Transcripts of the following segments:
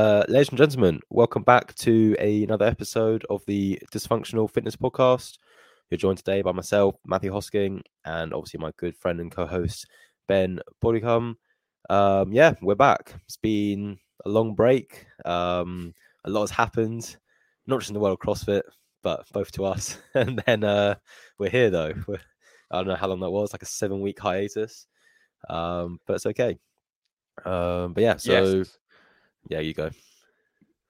Uh, ladies and gentlemen, welcome back to a, another episode of the Dysfunctional Fitness Podcast. You're joined today by myself, Matthew Hosking, and obviously my good friend and co-host Ben Bodycom. Um, yeah, we're back. It's been a long break. Um, a lot has happened, not just in the world of CrossFit, but both to us. and then uh, we're here though. We're, I don't know how long that was, like a seven-week hiatus, um, but it's okay. Um, but yeah, so. Yes yeah, you go.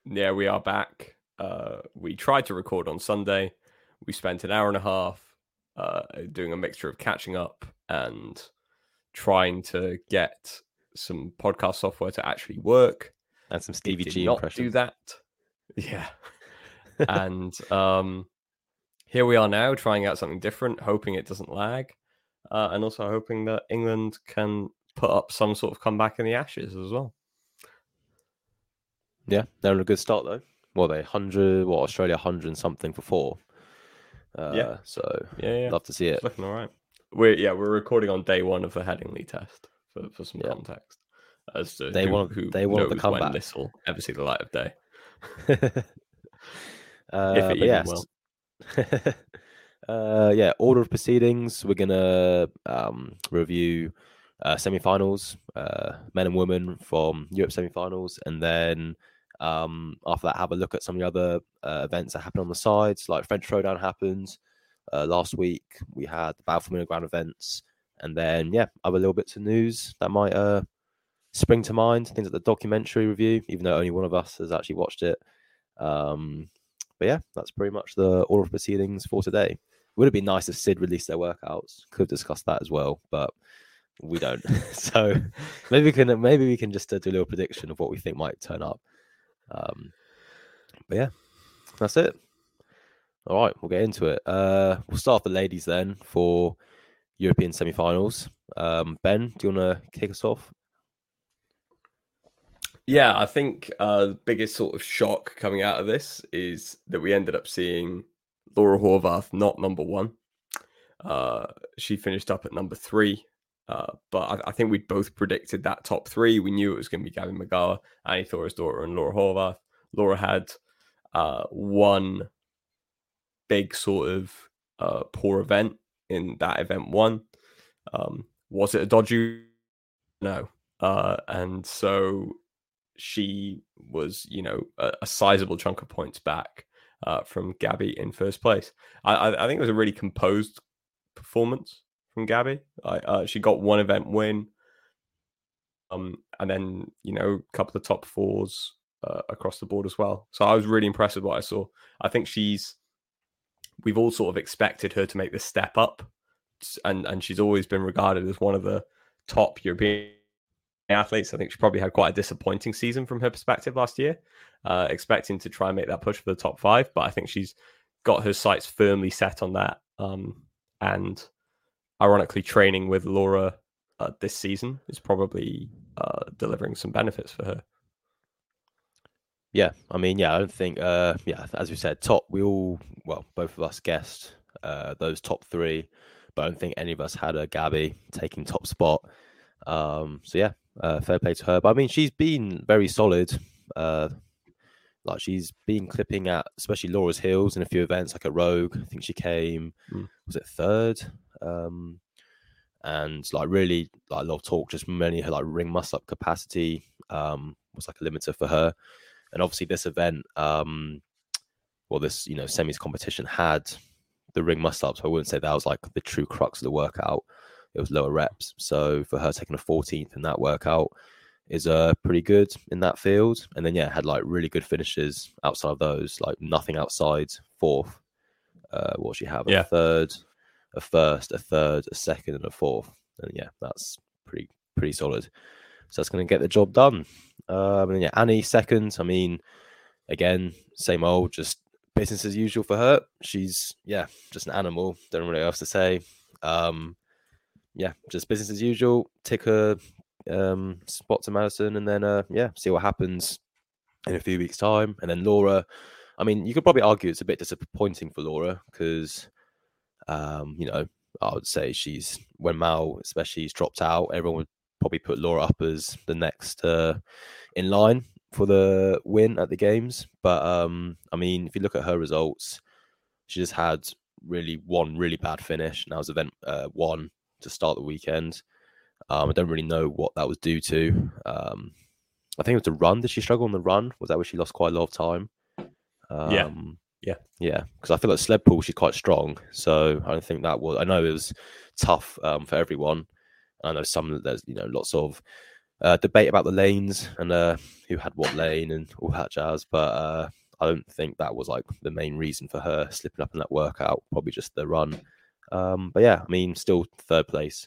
Yeah, we are back. Uh, we tried to record on Sunday. We spent an hour and a half uh, doing a mixture of catching up and trying to get some podcast software to actually work. And some Stevie G not impressions. do that. Yeah. and um, here we are now trying out something different, hoping it doesn't lag, uh, and also hoping that England can put up some sort of comeback in the Ashes as well. Yeah, they're on a good start though. Well, they hundred, what Australia hundred and something for four. Uh, yeah. So yeah, yeah, love to see it. It's looking all right. We're yeah, we're recording on day one of the Headingley test for, for some yeah. context. As to they who, want who they want the comeback. this will ever see the light of day. uh, if it yes. will. uh, yeah, order of proceedings. We're gonna um, review uh, semi-finals, uh, men and women from Europe semi-finals, and then um, after that, have a look at some of the other uh, events that happen on the sides, like French Throwdown happened uh, last week. We had the Battle for events, and then yeah, other little bits of news that might uh, spring to mind. Things like the documentary review, even though only one of us has actually watched it. Um, but yeah, that's pretty much the order of proceedings for today. Would have been nice if Sid released their workouts. Could have discussed that as well, but we don't. so maybe we can maybe we can just uh, do a little prediction of what we think might turn up. Um, but yeah, that's it. All right, we'll get into it. Uh, we'll start the ladies then for European semi-finals. Um, ben, do you want to kick us off? Yeah, I think uh, the biggest sort of shock coming out of this is that we ended up seeing Laura Horvath not number one. Uh, she finished up at number three uh, but I, I, think we both predicted that top three. We knew it was going to be Gabby Migała, Annie Thorisdottir, and Laura Horvath. Laura had uh, one big sort of uh, poor event in that event one. Um, was it a dodgy? No. Uh, and so she was, you know, a, a sizable chunk of points back uh, from Gabby in first place. I, I, I think it was a really composed performance from Gabby. uh, she got one event win, um, and then you know a couple of top fours uh, across the board as well. So I was really impressed with what I saw. I think she's we've all sort of expected her to make the step up, and and she's always been regarded as one of the top European athletes. I think she probably had quite a disappointing season from her perspective last year, uh, expecting to try and make that push for the top five. But I think she's got her sights firmly set on that. Um, and ironically, training with Laura uh, this season is probably uh, delivering some benefits for her. Yeah, I mean, yeah, I don't think, uh, yeah, as we said, top, we all, well, both of us guessed uh, those top three, but I don't think any of us had a Gabby taking top spot. Um, so yeah, uh, fair play to her. But I mean, she's been very solid. Uh, like she's been clipping at, especially Laura's heels in a few events, like a Rogue. I think she came, mm. was it third? Um, and like really like a lot of talk just mainly her like ring muscle up capacity um, was like a limiter for her. And obviously this event um, well this you know semis competition had the ring muscle up so i wouldn't say that was like the true crux of the workout. It was lower reps. So for her taking a 14th in that workout is uh pretty good in that field. And then yeah had like really good finishes outside of those like nothing outside fourth uh what she have? Yeah. a third a first, a third, a second, and a fourth. And yeah, that's pretty pretty solid. So that's going to get the job done. Um, and yeah, Annie second. I mean, again, same old, just business as usual for her. She's yeah, just an animal. Don't really else to say. Um, yeah, just business as usual. Tick her um, spot to Madison, and then uh, yeah, see what happens in a few weeks' time. And then Laura. I mean, you could probably argue it's a bit disappointing for Laura because um, you know, I would say she's when Mal, especially, has dropped out. Everyone would probably put Laura up as the next uh, in line. for the win at the games. But um, I mean, if you look at her results, she just had really one really bad finish. And that was event uh, one to start the weekend. Um, I don't really know what that was due to. Um, I think it was the run. Did she struggle on the run? Was that where she lost quite a lot of time? Um, yeah. Yeah. Yeah. Because I feel like sled pull, she's quite strong. So I don't think that was, I know it was tough um, for everyone. I know some, there's, you know, lots of uh, debate about the lanes and uh, who had what lane and all that jazz. But uh, I don't think that was like the main reason for her slipping up in that workout. Probably just the run. Um, but yeah, I mean, still third place,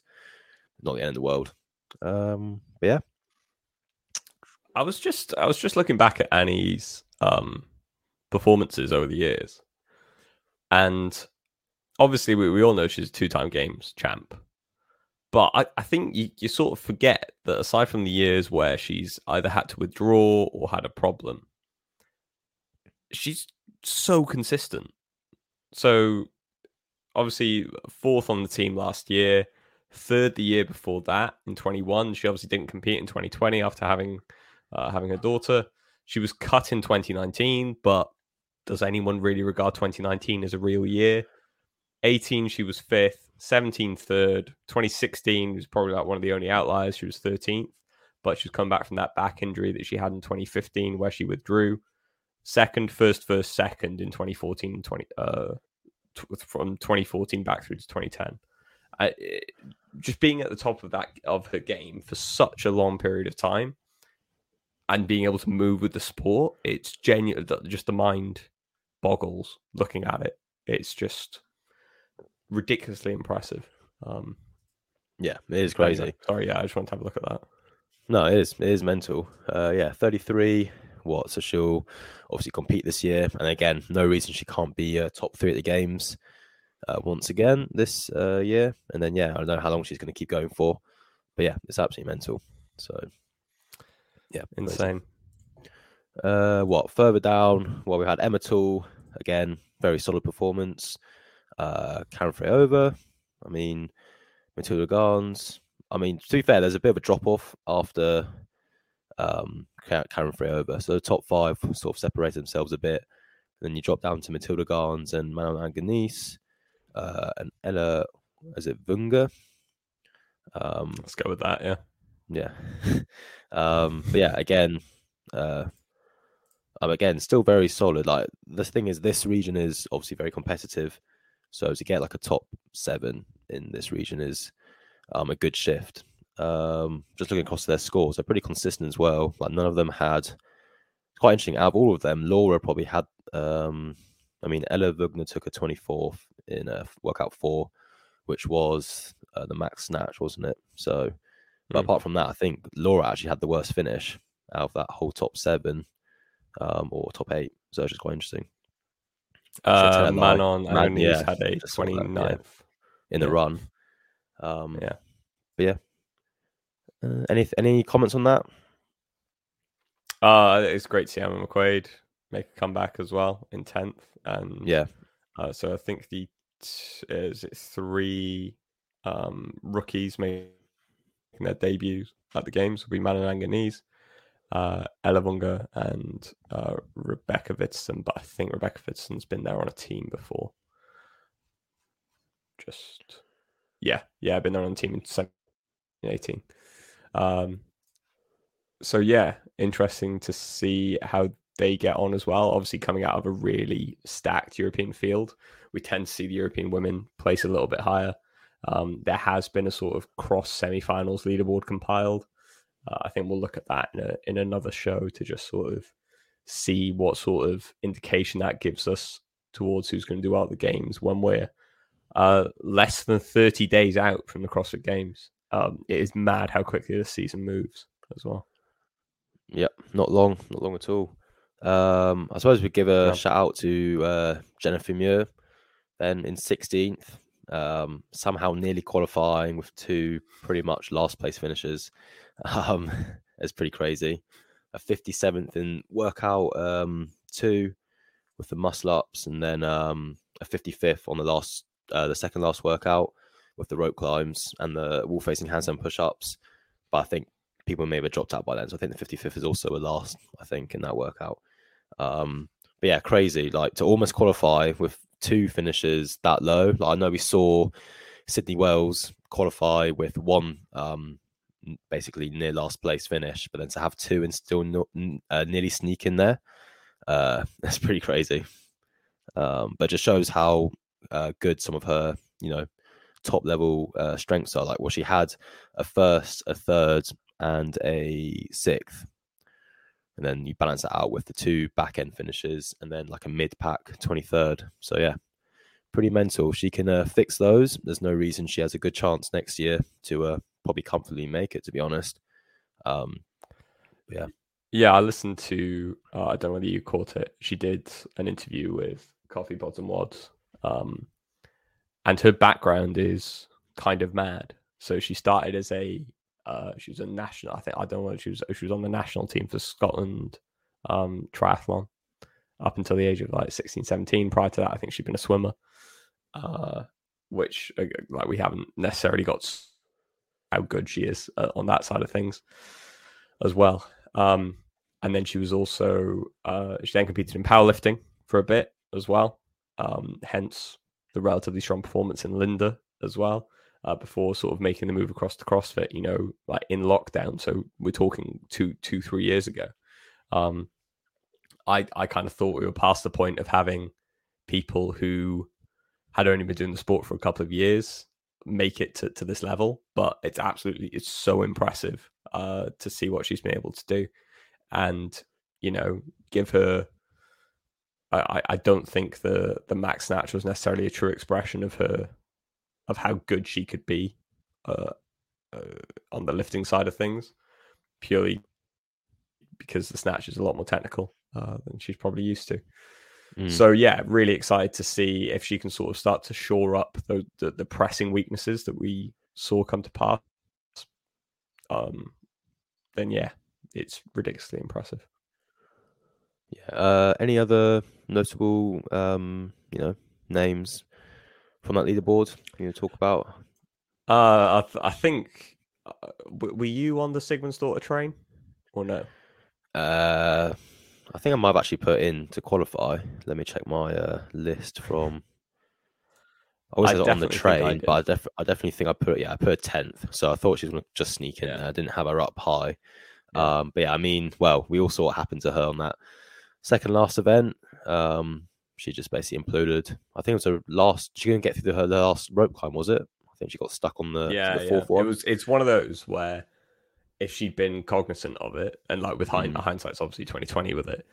not the end of the world. Um, but yeah, I was just I was just looking back at Annie's um, performances over the years, and obviously we, we all know she's a two time games champ. But I, I think you, you sort of forget that aside from the years where she's either had to withdraw or had a problem, she's so consistent. So obviously fourth on the team last year, third the year before that in 21. She obviously didn't compete in 2020 after having uh, having a daughter. She was cut in 2019, but does anyone really regard 2019 as a real year? 18, she was fifth. 17, third. 2016 was probably like one of the only outliers. She was 13th, but she's come back from that back injury that she had in 2015 where she withdrew. Second, first, first, second in 2014 20, uh, from 2014 back through to 2010. I, just being at the top of that of her game for such a long period of time and being able to move with the sport, it's genuine. Just the mind boggles looking at it. It's just ridiculously impressive. Um, yeah, it is crazy. Sorry, yeah, I just want to have a look at that. No, it is. It is mental. Uh, yeah, 33. What? So she'll obviously compete this year. And again, no reason she can't be uh, top three at the games uh, once again this uh, year. And then, yeah, I don't know how long she's going to keep going for. But yeah, it's absolutely mental. So yeah, insane. Uh, what further down? Well, we had Emma Tall again, very solid performance. Uh, Karen Freyova. I mean, Matilda Garnes. I mean, to be fair, there's a bit of a drop off after um, Karen Freyova. So the top five sort of separated themselves a bit. Then you drop down to Matilda Garnes and Manon Angenent uh, and Ella, is it Vunga? Um, Let's go with that, yeah. Yeah. um, but yeah, again, uh, um, again, still very solid. Like the thing is, this region is obviously very competitive. So to get like a top seven in this region is um, a good shift. Um, just looking across their scores, they're pretty consistent as well. Like none of them had. Quite interesting. Out of all of them, Laura probably had. Um, I mean, Ella Wagner took a 24th in a workout four, which was uh, the max snatch, wasn't it? So but mm. apart from that, I think Laura actually had the worst finish out of that whole top seven um, or top eight. So it's just quite interesting. Uh, Manon Man, yeah, had a 29th yeah, in the run. Um, yeah. But yeah. Uh, any any comments on that? Uh, it's great to see Emma McQuaid make a comeback as well in 10th. And yeah. Uh, so I think the t- is it three um, rookies made their debuts at the games will be Manon Angenent, uh, Ella Vunga, and uh, Rebecca Vitson. But I think Rebecca Vitson's been there on a team before. Just, yeah, yeah, I've been there on a team in 2018. Um, so, yeah, interesting to see how they get on as well. Obviously, coming out of a really stacked European field, we tend to see the European women place a little bit higher. Um, there has been a sort of cross semi-finals leaderboard compiled. Uh, I think we'll look at that in, a, in another show to just sort of see what sort of indication that gives us towards who's going to do out the games when we're uh, less than 30 days out from the CrossFit Games. Um, it is mad how quickly the season moves as well. Yep, not long, not long at all. Um, I suppose we give a yeah. shout out to uh, Jennifer Muir then in 16th um, somehow nearly qualifying with two pretty much last place finishes. Um, it's pretty crazy. A 57th in workout um, two with the muscle ups, and then um, a 55th on the last, uh, the second last workout with the rope climbs and the wall facing handstand push ups. But I think people may have dropped out by then. So I think the 55th is also a last, I think, in that workout. Um, but yeah, crazy. Like to almost qualify with two finishes that low. Like I know we saw Sydney Wells qualify with one um, basically near last place finish, but then to have two and still not, uh, nearly sneak in there, uh, that's pretty crazy. Um, but just shows how uh, good some of her, you know, top level uh, strengths are. Like, well, she had a first, a third, and a sixth. And then you balance that out with the two back end finishes and then like a mid pack 23rd. So, yeah, pretty mental. She can uh, fix those. There's no reason she has a good chance next year to uh, probably comfortably make it, to be honest. Um, yeah. Yeah, I listened to, uh, I don't know whether you caught it. She did an interview with Coffee Bottom Wads. Um, and her background is kind of mad. So she started as a uh, she was a national. I think I don't know. She was she was on the national team for Scotland um, triathlon up until the age of like 16, 17. Prior to that, I think she'd been a swimmer, uh, which uh, like we haven't necessarily got how good she is uh, on that side of things as well. Um, and then she was also uh, she then competed in powerlifting for a bit as well. Um, hence the relatively strong performance in Linda as well. Uh, before sort of making the move across to CrossFit, you know, like in lockdown. So we're talking two, two, three years ago. Um, I, I kind of thought we were past the point of having people who had only been doing the sport for a couple of years make it to, to this level. But it's absolutely, it's so impressive uh, to see what she's been able to do, and you know, give her I, I don't think the the max snatch was necessarily a true expression of her of how good she could be uh, uh, on the lifting side of things, purely because the snatch is a lot more technical uh, than she's probably used to. Mm. So yeah, really excited to see if she can sort of start to shore up the, the, the pressing weaknesses that we saw come to pass. Um, then yeah, it's ridiculously impressive. Yeah. Uh, any other notable, um, you know, names from that leaderboard you talk about? Uh, I, th- I think uh, were you on the Sigmundsdottir train or no? Uh, I think I might have actually put in to qualify. Let me check my uh, list from. I was on the train, I but I, def- I definitely think I put it. yeah I put tenth. So I thought she was going to just sneak in. Yeah. I didn't have her up high. Yeah. Um, but yeah, I mean, well, we all saw what happened to her on that second last event. Um, she just basically imploded. I think it was her last. She couldn't get through her last rope climb, was it? I think she got stuck on the yeah, the fourth yeah. one. It was. It's one of those where if she'd been cognizant of it, and like with mm. hindsight's obviously twenty twenty with it,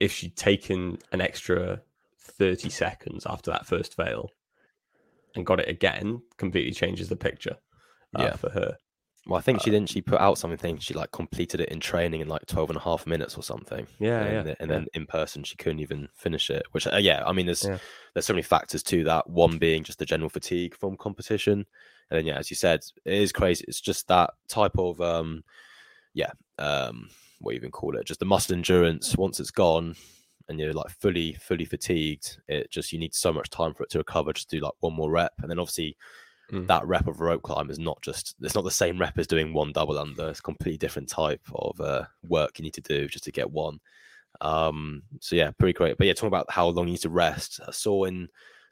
if she'd taken an extra thirty seconds after that first fail and got it again, completely changes the picture. Uh, yeah. for her. Well, I think she uh, didn't. She put out something. She like completed it in training in like 12 and a half minutes or something. Yeah, and, yeah. And yeah. then in person, she couldn't even finish it. Which, uh, yeah, I mean, there's yeah. there's so many factors to that. One being just the general fatigue from competition, and then yeah, as you said, it is crazy. It's just that type of um, yeah, um, what you even call it? Just the muscle endurance. Once it's gone, and you're like fully fully fatigued, it just you need so much time for it to recover. Just do like one more rep, and then obviously mm. that rep of rope climb is not just it's not the same rep as doing one double under. It's a completely different type of uh, work you need to do just to get one. Um, so yeah, pretty great. But yeah, talking about how long you need to rest. I saw in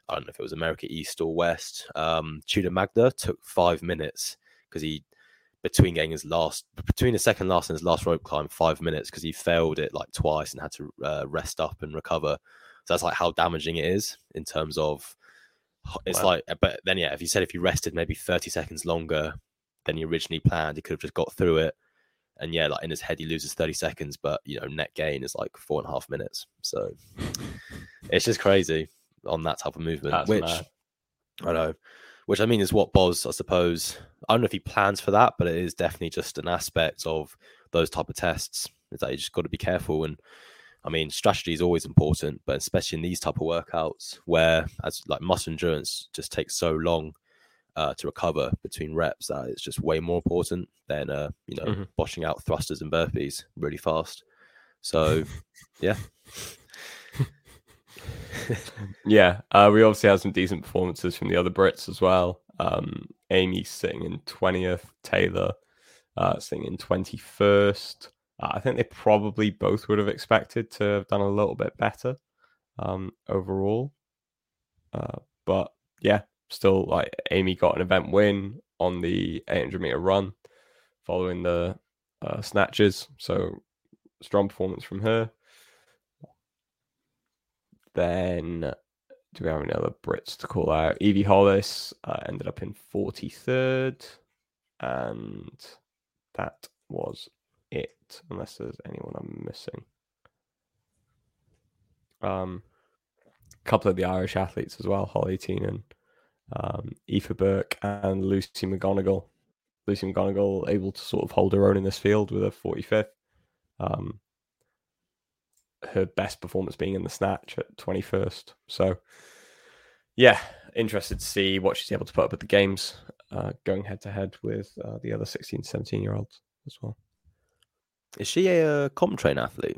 I don't know if it was America East or West. Um, Tudor Magda took five minutes because he between getting his last between the second last and his last rope climb five minutes because he failed it like twice and had to uh, rest up and recover. So that's like how damaging it is in terms of it's wow. like, but then yeah, if you said if you rested maybe 30 seconds longer than you originally planned, he could have just got through it. And yeah, like in his head, he loses 30 seconds, but you know, net gain is like four and a half minutes. So it's just crazy on that type of movement, That's which mad. I know, which I mean is what Boz, I suppose. I don't know if he plans for that, but it is definitely just an aspect of those type of tests. Is that you just got to be careful and I mean, strategy is always important, but especially in these type of workouts where, as like muscle endurance, just takes so long uh, to recover between reps that it's just way more important than uh, you know mm-hmm. boshing out thrusters and burpees really fast. So, yeah. Yeah, uh, we obviously had some decent performances from the other Brits as well. Um, Amy sitting in twentieth, Taylor uh, sitting in 21st. Uh, I think they probably both would have expected to have done a little bit better um, overall. Uh, but yeah, still like Amy got an event win on the 800 meter run following the uh, snatches. So strong performance from her. Then do we have any other Brits to call out? Evie Hollis uh, ended up in 43rd, and that was it, unless there's anyone I'm missing. Um, a couple of the Irish athletes as well, Holly Teenan, um, Aoife Burke, and Lucy McGonigal. Lucy McGonigal able to sort of hold her own in this field with a 45th. Um, her best performance being in the snatch at 21st. So, yeah, interested to see what she's able to put up at the games, uh, going head to head with uh, the other 16, 17 year olds as well. Is she a uh, comp train athlete?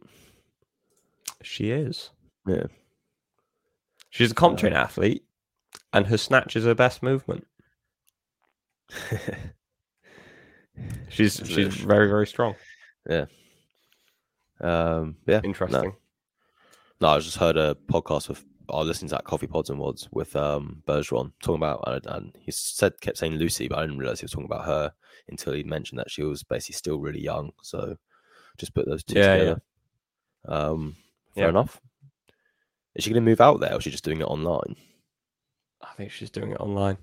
She is. Yeah. She's a comp Uh, train athlete, and her snatch is her best movement. She's she's very very strong. Um, yeah. Interesting. No, I just heard a podcast with I was listening to that Coffee Pods and WODs with um Bergeron talking about and, and he said kept saying Lucy, but I didn't realize he was talking about her until he mentioned that she was basically still really young. So just put those two Yeah, yeah. together. Um, fair Yeah. enough. Is she going to move out there, or is she just doing it online? I think she's doing it online.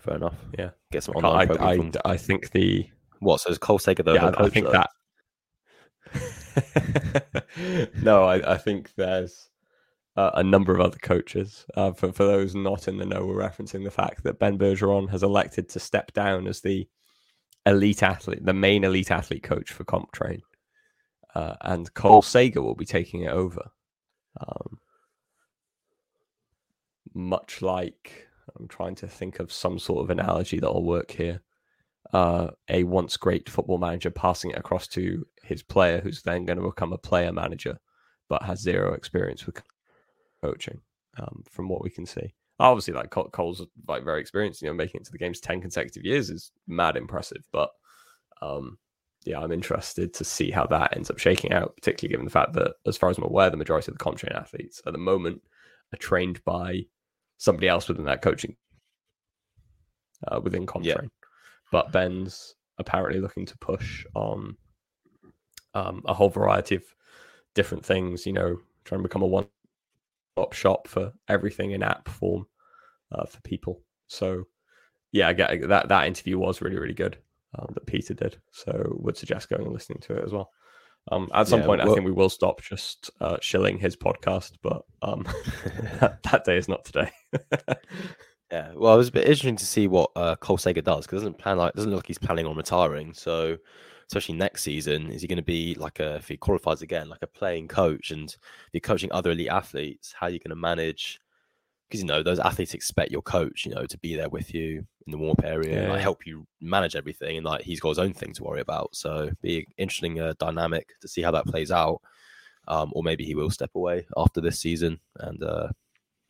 Fair enough. Yeah. Get some online can't- I, I, I think the what? So is Cole Sager the yeah, I, I coach, think though? that. no, I, I think there's uh, a number of other coaches. Uh, for for those not in the know, we're referencing the fact that Ben Bergeron has elected to step down as the elite athlete, the main elite athlete coach for Comp Train, uh, and Cole Sager will be taking it over. Um, much like I'm trying to think of some sort of analogy that'll work here. Uh, a once great football manager passing it across to his player, who's then going to become a player manager, but has zero experience with coaching. Um, from what we can see, obviously, like Cole's like very experienced. You know, making it to the games ten consecutive years is mad impressive. But um, yeah, I'm interested to see how that ends up shaking out, particularly given the fact that, as far as I'm aware, the majority of the comp train athletes at the moment are trained by somebody else within that coaching uh, within comp Yeah. train. But Ben's apparently looking to push on um, a whole variety of different things. You know, trying to become a one-stop shop for everything in app form uh, for people. So, yeah, I get that. That interview was really, really good um, that Peter did. So, would suggest going and listening to it as well. Um, at some Yeah, point, I think we will stop just uh, shilling his podcast, but um, that, that day is not today. Yeah, well, it was a bit interesting to see what uh, Cole Sager does because doesn't plan like doesn't look like he's planning on retiring. So, especially next season, is he going to be like a if he qualifies again, like a playing coach and be coaching other elite athletes? How are you going to manage? Because you know those athletes expect your coach, you know, to be there with you in the warm up area, and, like help you manage everything, and like he's got his own thing to worry about. So, be an interesting uh, dynamic to see how that plays out. Um, or maybe he will step away after this season and uh,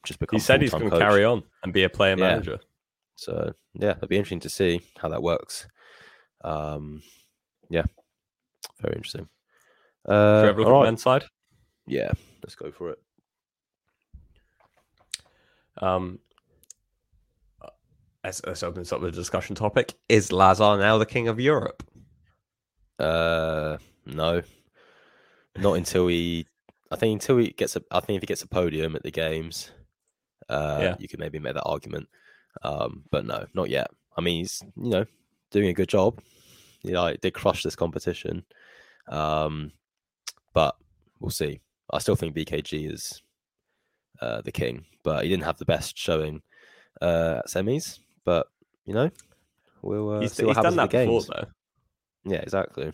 just become. he said he's going to carry on and be a player Yeah. manager. So yeah, it'll be interesting to see how that works. Um, yeah, very interesting. Should Uh, we have a look at right. men's side? Yeah, let's go for it. Um, let's, let's open this up with a discussion topic. Is Lazar now the king of Europe? Uh, no, not until he. I think until he gets a. I think if he gets a podium at the games, uh, Yeah. you could maybe make that argument. Um, but no, not yet. I mean, he's you know doing a good job. He like did crush this competition. Um, but we'll see. I still think BKG is uh, the king, but he didn't have the best showing uh, at semis. But you know, we'll uh, he's see what he's happens done that the before, though. Yeah, exactly.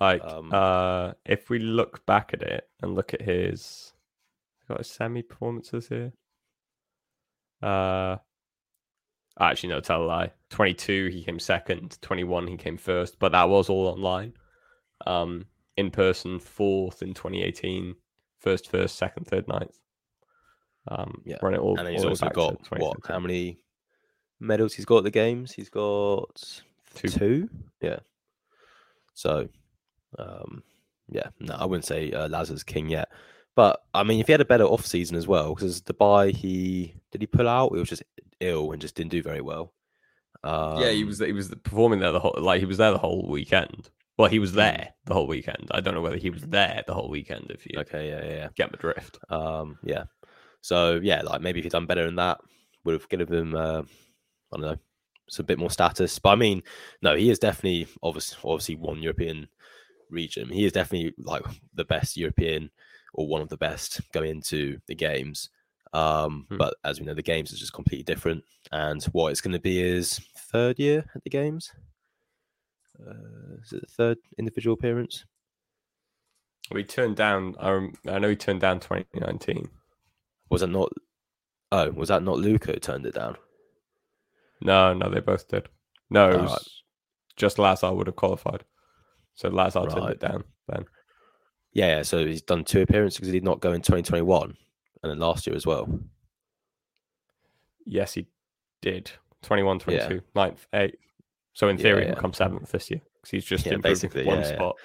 Like, Um, uh, if we look back at it and look at his, got his semi performances here. Uh, actually, no, tell a lie. Twenty-two, he came second. Twenty-one, he came first, but that was all online. Um, in person, fourth in 2018, first, first, second, third, ninth. Um, Yeah, run it all. and then he's all also got what? How many medals he's got at the games? He's got Two. two. Yeah. So, um, yeah, no, I wouldn't say uh, Lazar's king yet. But I mean, if he had a better off season as well, because Dubai, he did he pull out? He was just ill and just didn't do very well. Um, yeah, he was he was performing there the whole like he was there the whole weekend. Well, he Hmm. was there the whole weekend. I don't know whether he was there the whole weekend. If you Okay, yeah, yeah, get my drift. yeah. Um, yeah. So yeah, like maybe if he'd done better than that, would have given him, uh, I don't know, some bit more status. But I mean, no, he is definitely obviously obviously one European region. He is definitely like the best European or one of the best going into the games. Um, Hmm. But as we know, the games is just completely different. And what it's going to be is third year at the games. Uh, is it the third individual appearance? We turned down. I, I know we turned down 2019. Was that not? Oh, was that not Luca who turned it down? No, no, they both did. No, it Oh, was right. just Lazar would have qualified. So Lazar turned it down then. Yeah, yeah. So he's done two appearances because he did not go in 2021 and then last year as well. Yes, he did. 21, Yeah. 22, ninth, eighth. So in theory, yeah. he'll come seventh this year because he's just Yeah, improved basically, one yeah, yeah. spot.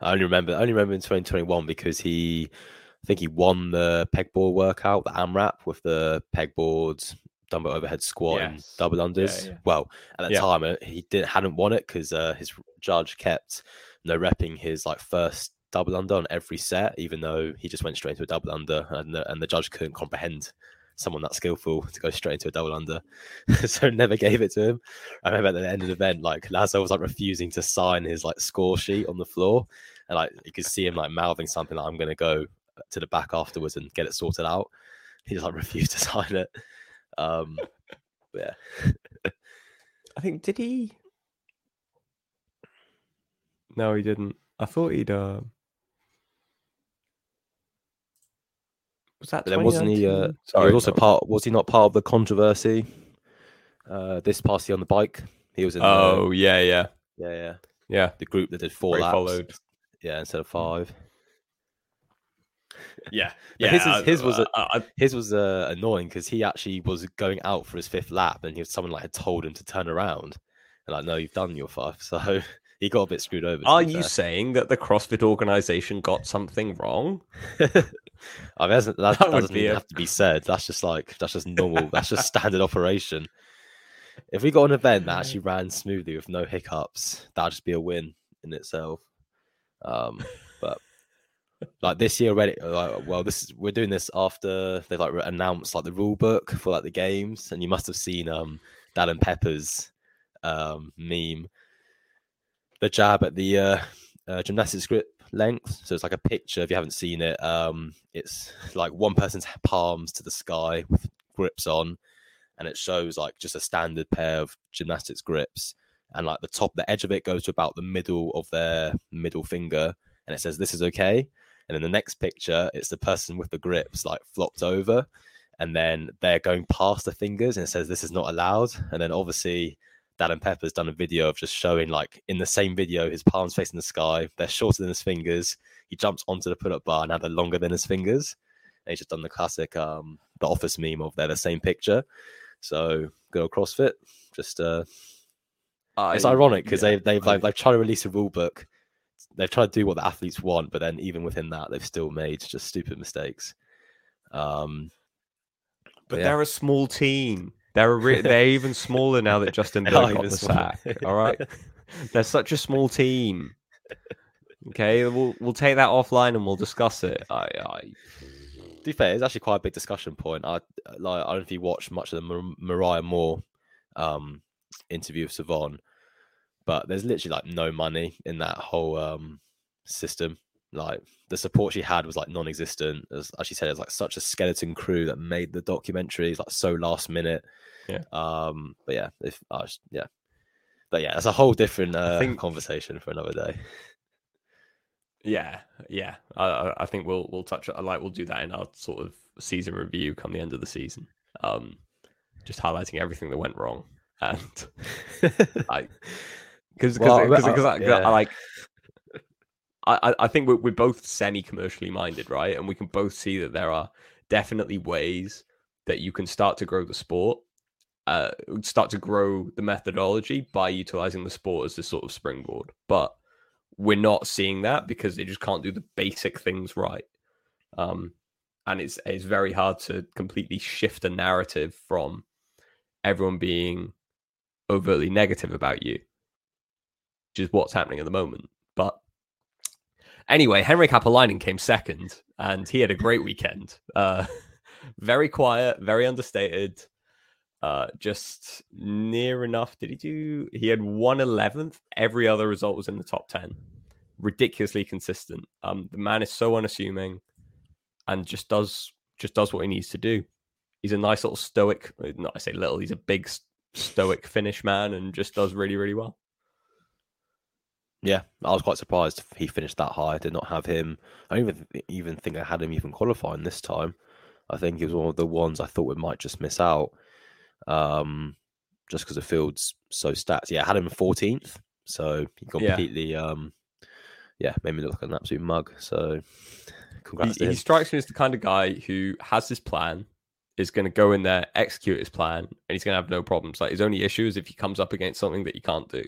I only remember, I only remember in 2021 because he, I think he won the pegboard workout, the AMRAP with the pegboards, dumbbell overhead squat and double unders. yeah. Well, at the Yeah. time uh, he didn't hadn't won it because uh, his judge kept no repping his like first double under on every set, even though he just went straight into a double under, and the, and the judge couldn't comprehend someone that skillful to go straight into a double under, so never gave it to him. I remember at the end of the event, like Lazar was like refusing to sign his like score sheet on the floor, and like you could see him like mouthing something like "I'm gonna go to the back afterwards and get it sorted out." He just like refused to sign it. Um, yeah. I think, did he? No, he didn't. I thought he'd. Uh... Was that But then wasn't he? Uh, 2019? he was also sorry. part. Was he not part of the controversy? Uh, this past year on the bike, he was in. Oh yeah, yeah, yeah, yeah, yeah. the group that did four laps. followed. Yeah, instead of five. Yeah, yeah. his is- his was a- I- I- His was uh, annoying because he actually was going out for his fifth lap, and he was someone like had told him to turn around, and like, no, you've done your five. So he got a bit screwed over. Are you fair. saying that the CrossFit organization got something wrong? I mean, that's- that, that, That doesn't even a- have to be said. That's just like that's just normal. that's just standard operation. If we got an event that actually ran smoothly with no hiccups, that'd just be a win in itself. Um, but like this year already, like, well, this is we're doing this after they like announced like the rule book for like the games, and you must have seen um and Pepper's um meme, the jab at the uh, uh gymnastics grip length. So it's like a picture. If you haven't seen it, um, it's like one person's palms to the sky with grips on, and it shows like just a standard pair of gymnastics grips, and like the top, the edge of it goes to about the middle of their middle finger, and it says this is okay. And then the next picture, it's the person with the grips like flopped over, and then they're going past the fingers, and it says this is not allowed. And then obviously. And Pepper's done a video of just showing like in the same video his palms facing the sky, they're shorter than his fingers. He jumps onto the pull-up bar and now they're longer than his fingers. And he's just done the classic um the office meme of they're the same picture. So good old CrossFit. Just uh it's ironic because yeah, they they've I- like they've tried to release a rule book. They've tried to do what the athletes want, but then even within that, they've still made just stupid mistakes. Um But yeah. they're a small team. They're re- they're even smaller now that Justin Bergh got the sack. All right, they're such a small team. Okay, we'll we'll take that offline and we'll discuss it. I, I to be fair, it's actually quite a big discussion point. I like I don't know if you watched much of the Mar- Mariah Moore um interview with Sevan, but there's literally like no money in that whole um system. Like the support she had was like non-existent. As, as she said, it's like such a skeleton crew that made the documentaries like so last minute. Yeah. Um. But yeah, if I was, yeah, but yeah, that's a whole different uh, think- conversation for another day. yeah yeah. I I- think we'll we'll touch like we'll do that in our sort of season review come the end of the season. Um, just highlighting everything that went wrong and like because because I- because like I I- think we're, we're both semi commercially minded, right? And we can both see that there are definitely ways that you can start to grow the sport uh, start to grow the methodology by utilizing the sport as this sort of springboard. But we're not seeing that because they just can't do the basic things right. Um, and it's it's very hard to completely shift a narrative from everyone being overtly negative about you, which is what's happening at the moment. Anyway, Henrik Haapalainen came second, and he had a great weekend. Uh, very quiet, very understated. Uh, just near enough. Did he do? He had one eleventh. Every other result was in the top ten. Ridiculously consistent. Um, the man is so unassuming, and just does just does what he needs to do. He's a nice little stoic. Not I say little. He's a big stoic Finnish man, and just does really really well. Yeah, I was quite surprised he finished that high. I did not have him. I don't even even think I had him even qualifying this time. I think he was one of the ones I thought we might just miss out um, just because the field's so stats. Yeah, I had him 14th, so he completely, yeah. um, yeah, made me look like an absolute mug. So, congrats. He, he strikes me as the kind of guy who has this plan, is going to go in there, execute his plan, and he's going to have no problems. Like his only issue is if he comes up against something that he can't do,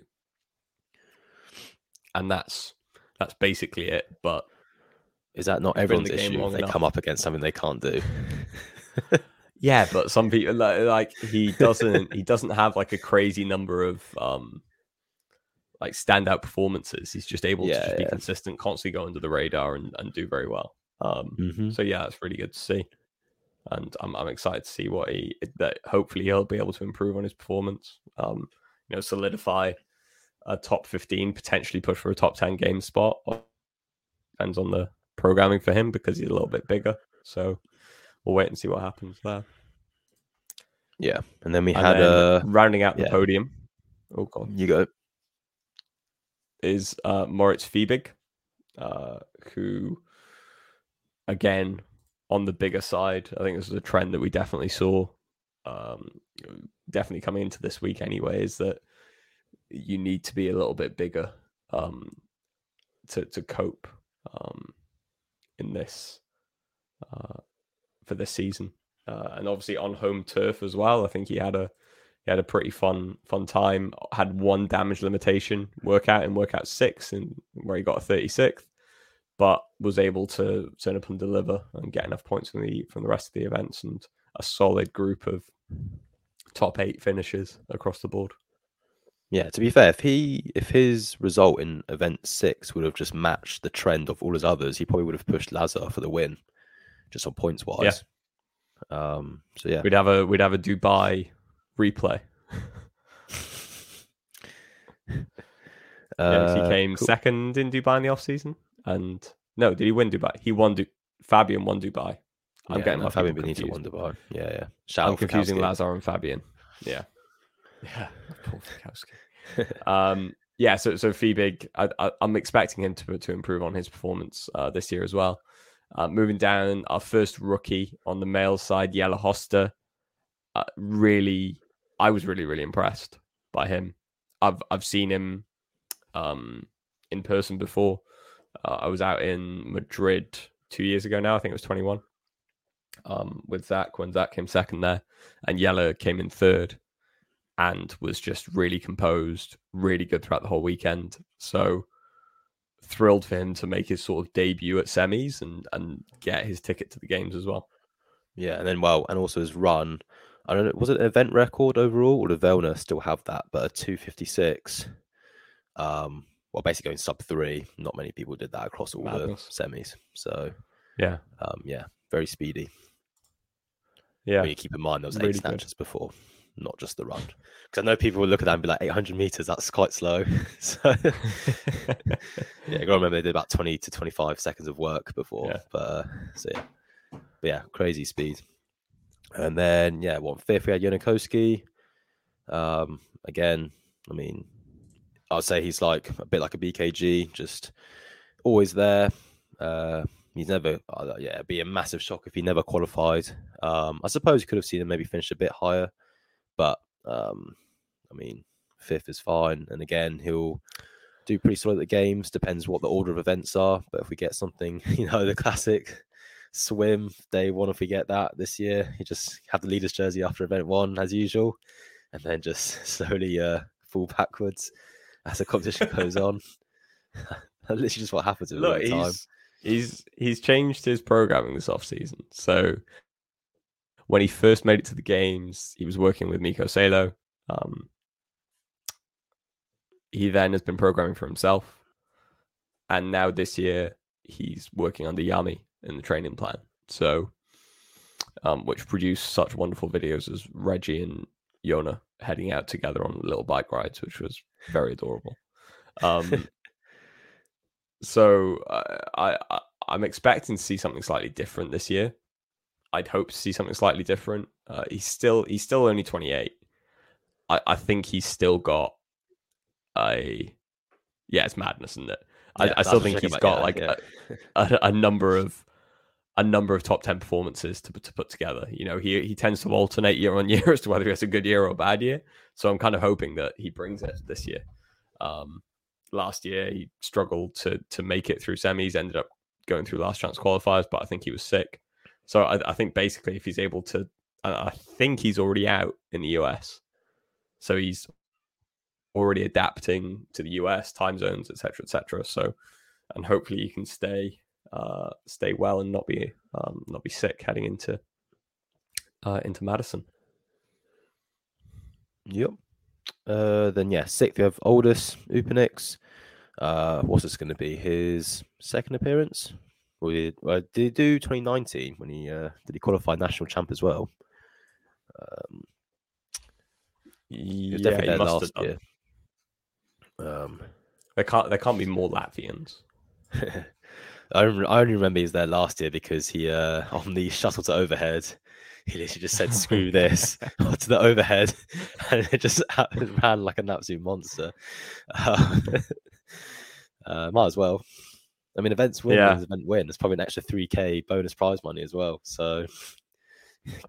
and that's that's basically it. But is that not everyone's the issue? They enough. come up against something they can't do. Yeah, but some people like he doesn't he doesn't have like a crazy number of um like standout performances. He's just able yeah, to just yeah. be consistent, constantly go under the radar and, and do very well. Um mm-hmm. so yeah, it's really good to see. And I'm I'm excited to see what he that hopefully he'll be able to improve on his performance. Um, you know, solidify a top 15, potentially push for a top 10 game spot. Depends on the programming for him because he's a little bit bigger. So we'll wait and see what happens there. Yeah, and then we and had then uh, rounding out the podium. Oh god, you go. Is uh, Moritz Fiebig, uh, who again on the bigger side. I think this is a trend that we definitely saw, um, definitely coming into this week anyway. Is that you need to be a little bit bigger um, to to cope um, in this uh, for this season, uh, and obviously on home turf as well. I think he had a he had a pretty fun fun time. Had one damage limitation workout in workout six, and where he got a thirty sixth, but was able to turn up and deliver and get enough points from the from the rest of the events and a solid group of top eight finishes across the board. Yeah, to be fair, if he if his result in event six would have just matched the trend of all his others, he probably would have pushed Lazar for the win just on points wise. Yeah. Um, so yeah, we'd have a we'd have a Dubai replay. uh, he came cool. second in Dubai in the off season, and no, did he win Dubai? He won. Du- Fabian won Dubai. I'm yeah, getting no, Fabian Benito won Dubai. Yeah, yeah. Shout I'm confusing Lazar and Fabian. Yeah, yeah. Poor um, yeah. So so Fiebig, I, I, am expecting him to to improve on his performance uh, this year as well. Uh, moving down, our first rookie on the male side, Jelle Hoster. Uh, really, I was really, really impressed by him. I've I've seen him um, in person before. Uh, I was out in Madrid two years ago now. I think it was 21 um, with Zach when Zach came second there, and Jelle came in third and was just really composed, really good throughout the whole weekend. So thrilled for him to make his sort of debut at semis and and get his ticket to the games as well. Yeah, and then well, and also his run. I don't know, was it an event record overall, or did Vellner still have that? But a two fifty six. Um, well, basically going sub three. Not many people did that across all Madness. the semis. So yeah, um, yeah, very speedy. Yeah, you keep in mind those really eight snatches good. before not just the run. Because I know people will look at that and be like, 800 meters, that's quite slow. so, yeah, I remember they did about 20 to 25 seconds of work before. Yeah. But, uh, so yeah. But yeah, crazy speed. And then, yeah, what fifth, we had Janikowski. Um, again, I mean, I'd say he's like a bit like a BKG, just always there. Uh, he's never, uh, yeah, it'd be a massive shock if he never qualified. Um, I suppose you could have seen him maybe finish a bit higher. But um, I mean, fifth is fine. And again, he'll do pretty solid at the games. Depends what the order of events are. But if we get something, you know, the classic swim. They want to forget that this year. He just have the leaders jersey after event one as usual, and then just slowly uh, fall backwards as the competition goes on. That's Literally just what happens at Look, the time. he's, he's he's changed his programming this off season. So when he first made it to the games, he was working with Mikko Salo. Um, he then has been programming for himself, and now this year he's working under Jami in the training plan. So, um, which produced such wonderful videos as Reggie and Jonne heading out together on little bike rides, which was very adorable. Um, so uh, I, I I'm expecting to see something slightly different this year. I'd hope to see something slightly different. Uh, he's still he's still only 28. I, I think he's still got a yeah, it's madness, isn't it? I, Yeah, I still think he's I'm got saying like yeah. a, a, a number of a number of top 10 performances to, to put together. You know, he he tends to alternate year on year as to whether he has a good year or a bad year. So I'm kind of hoping that he brings it this year. Um, last year he struggled to to make it through semis, ended up going through last chance qualifiers, but I think he was sick. So I, I think basically if he's able to, I think he's already out in the US. So he's already adapting to the US time zones, etc., etc. So, and hopefully he can stay uh, stay well and not be um, not be sick heading into uh, into Madison. Yep. Uh, then yeah, sixth we have Aldis Upenieks. Uh, what's this going to be? His second appearance? Or did, uh, did he do 2019 when he uh, did he qualify national champ as well? Um, he was Yeah, definitely he there last year. Um, There can't there can't be more Latvians. I, rem- I only remember he was there last year because he uh, on the shuttle to overhead, he literally just said "screw this" to the overhead, and it just ran like an absolute monster. Uh, uh, might as well. I mean, events win, Yeah. event win. There's probably an extra three k bonus prize money as well. So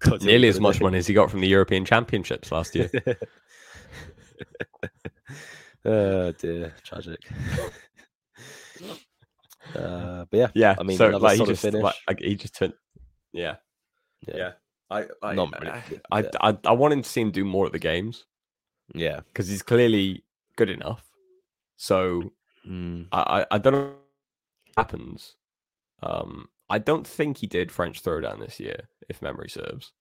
gotta do what Nearly as much money as he got from the European Championships last year. oh dear, tragic. Uh, but yeah, yeah, I mean, so another like he just finish. like, he just turned. Yeah, yeah, yeah. I I, Not really, I, yeah. I I want him to see him do more at the games yeah. because he's clearly good enough. So Mm. I, I, I don't know happens. Um, I don't think he did French Throwdown this year, if memory serves,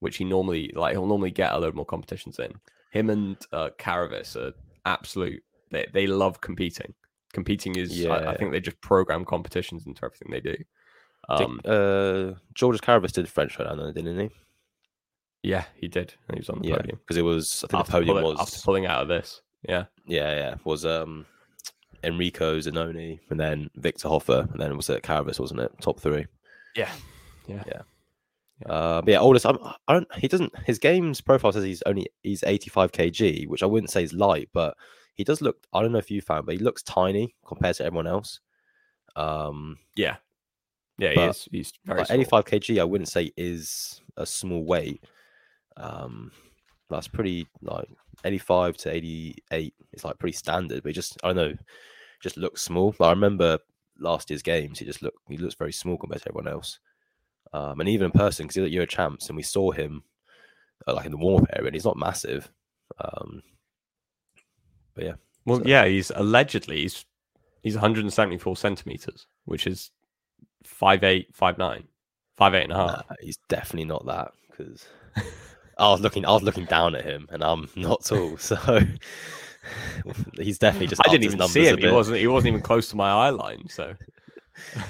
which he normally like. He'll normally get a load more competitions in. Him and uh, Karavis are absolute. They they love competing. Competing is. I, I think they just program competitions into everything they do. Think, Um, uh, George Karavis did French now, didn't he? yeah, he did. He was on the Yeah, podium. because it was. I think After, the podium pulling, was. after pulling out of this. Yeah, Yeah, yeah, was um, Enrico Zenoni, and then Victor Hoffer, and then it was at Karavis, wasn't it? Top three. yeah, yeah. Uh, but yeah, oldest. I'm, I don't. He doesn't. His game's profile says he's only he's 85 kg, which I wouldn't say is light, but he does look. I don't know if you found, but he looks tiny compared to everyone else. Um, Yeah, yeah. He is. He's very like 85 kg, I wouldn't say is a small weight. Um, that's pretty like 85 to 88. It's like pretty standard, but he just I don't know, just looks small. Like, I remember last year's games, he just looked he looks very small compared to everyone else. Um, and even in person, because you're a champs, and we saw him uh, like in the warm up area, and he's not massive. Um, but yeah, Well, So- yeah, he's allegedly he's he's 174 centimeters, which is five eight, five nine, five eight and a half. nah, he's definitely not that because I was looking, I was looking down at him, and I'm not tall, so he's definitely just. I didn't even see him. He wasn't. He wasn't even close to my eye line. So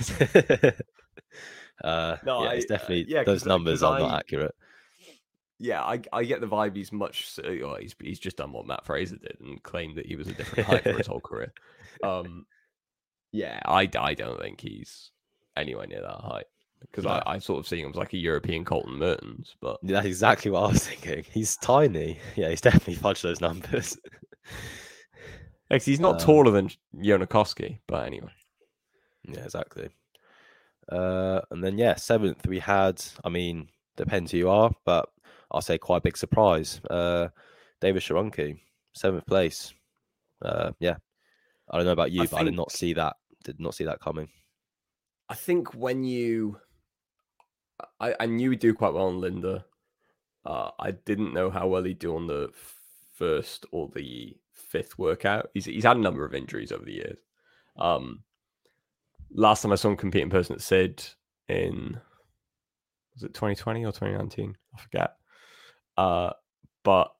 uh, No, yeah, I- it's uh, definitely yeah, 'cause- those numbers 'cause are not accurate. yeah, I I get the vibe he's much. Well, he's he's just done what Matt Fraser did and claimed that he was a different height for his whole career. Um, yeah, I I don't think he's anywhere near that height because No. I, I sort of see him as like a European Colton Mertens, but That's exactly what I was thinking. He's tiny. Yeah, he's definitely fudged those numbers. Actually, he's not Um, taller than Jonne Koski. But anyway, yeah, exactly. Uh, and then yeah, seventh we had. I mean, depends who you are, but I'll say quite a big surprise. Uh, David Sharonki, seventh place. Uh, yeah, I don't know about you, I but I did not see that. Did not see that coming. I think when you I, I knew he'd do quite well on Linda. Uh, I didn't know how well he'd do on the first or the fifth workout. He's he's had a number of injuries over the years. Um, last time I saw him compete in person at Sid in was it 2020 or 2019? I forget. Uh, but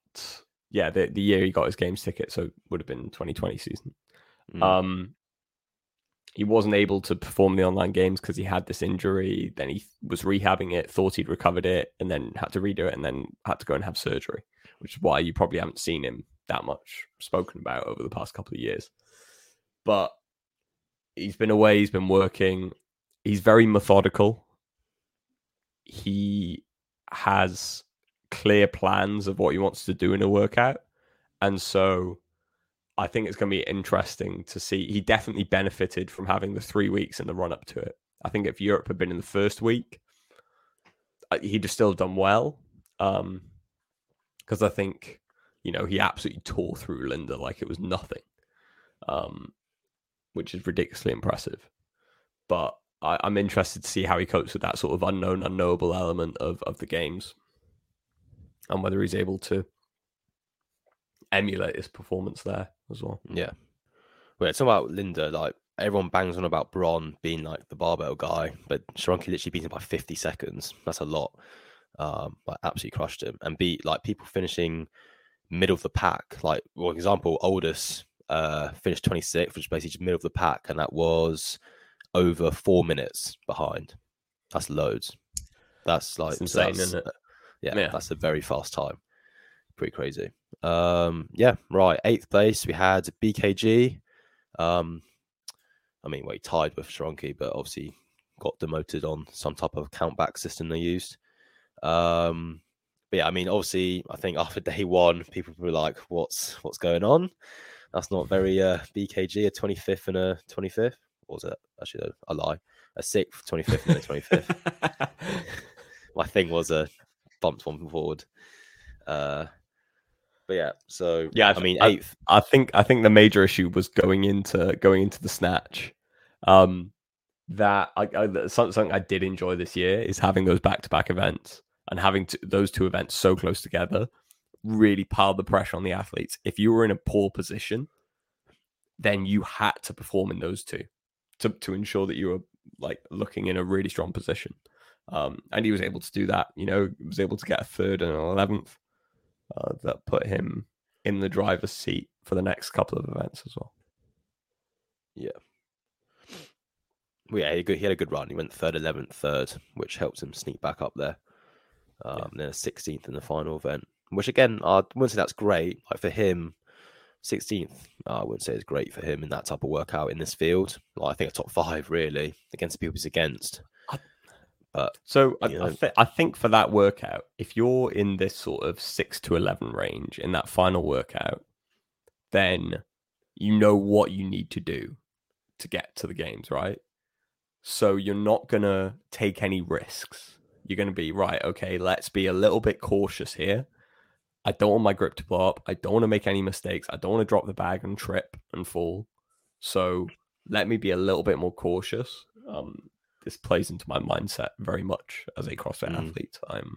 yeah, the the year he got his games ticket, so would have been 2020 season. Mm. Um, he wasn't able to perform the online games because he had this injury. Then he was rehabbing it, thought he'd recovered it, and then had to redo it, and then had to go and have surgery, which is why you probably haven't seen him that much spoken about over the past couple of years. But he's been away, he's been working, he's very methodical. He has clear plans of what he wants to do in a workout. And so I think it's going to be interesting to see. He definitely benefited from having the three weeks in the run up to it. I think if Europe had been in the first week, he'd have still done well. Um, because I think, you know, he absolutely tore through Linda like it was nothing, um, which is ridiculously impressive. But I, I'm interested to see how he copes with that sort of unknown, unknowable element of, of the games and whether he's able to emulate his performance there as well. Yeah. Well, it's about Linda. Like everyone bangs on about Bron being like the barbell guy, but Sharonki literally beat him by 50 seconds. That's a lot. Um, like absolutely crushed him and beat like people finishing middle of the pack. Like, for example, Aldis uh, finished 26th, which is basically just middle of the pack, and that was over four minutes behind. That's loads. That's like that's insane, that's, isn't it? Yeah, yeah, that's a very fast time. Pretty crazy. Um, yeah, right. Eighth place, we had BKG. Um, I mean, well, he tied with Sharonki, but obviously got demoted on some type of countback system they used. Um, but yeah, I mean, obviously, I think after day one, people were like, "What's what's going on?" That's not very uh, BKG. A twenty fifth and a twenty fifth. What was it? Actually, a lie. A sixth, twenty fifth, and a twenty fifth. My thing was a bumped one forward. Uh, but yeah, so yeah, I mean eighth. I, I, think I think the major issue was going into going into the snatch. Um, that I, I something I did enjoy this year is having those back to back events and having to, those two events so close together really piled the pressure on the athletes. If you were in a poor position, then you had to perform in those two to to ensure that you were like looking in a really strong position. Um, and he was able to do that. You know, was able to get a third and an eleventh uh, that put him in the driver's seat for the next couple of events as well. Yeah. Well, yeah, he, he had a good run. He went third, eleventh, third, which helps him sneak back up there. Um, yeah. Then a sixteenth in the final event, which again, I wouldn't say that's great. Like for him, sixteenth, I wouldn't say it's great for him in that type of workout in this field. Like I think a top five really against the people he's against. But so I, I, th- I, think for that workout, if you're in this sort of six to eleven range in that final workout, then you know what you need to do to get to the games, right? So you're not gonna take any risks. You're gonna be right. Okay, let's be a little bit cautious here. I don't want my grip to blow up. I don't want to make any mistakes. I don't want to drop the bag and trip and fall. So let me be a little bit more cautious. Um, this plays into my mindset very much as a CrossFit mm. athlete. I'm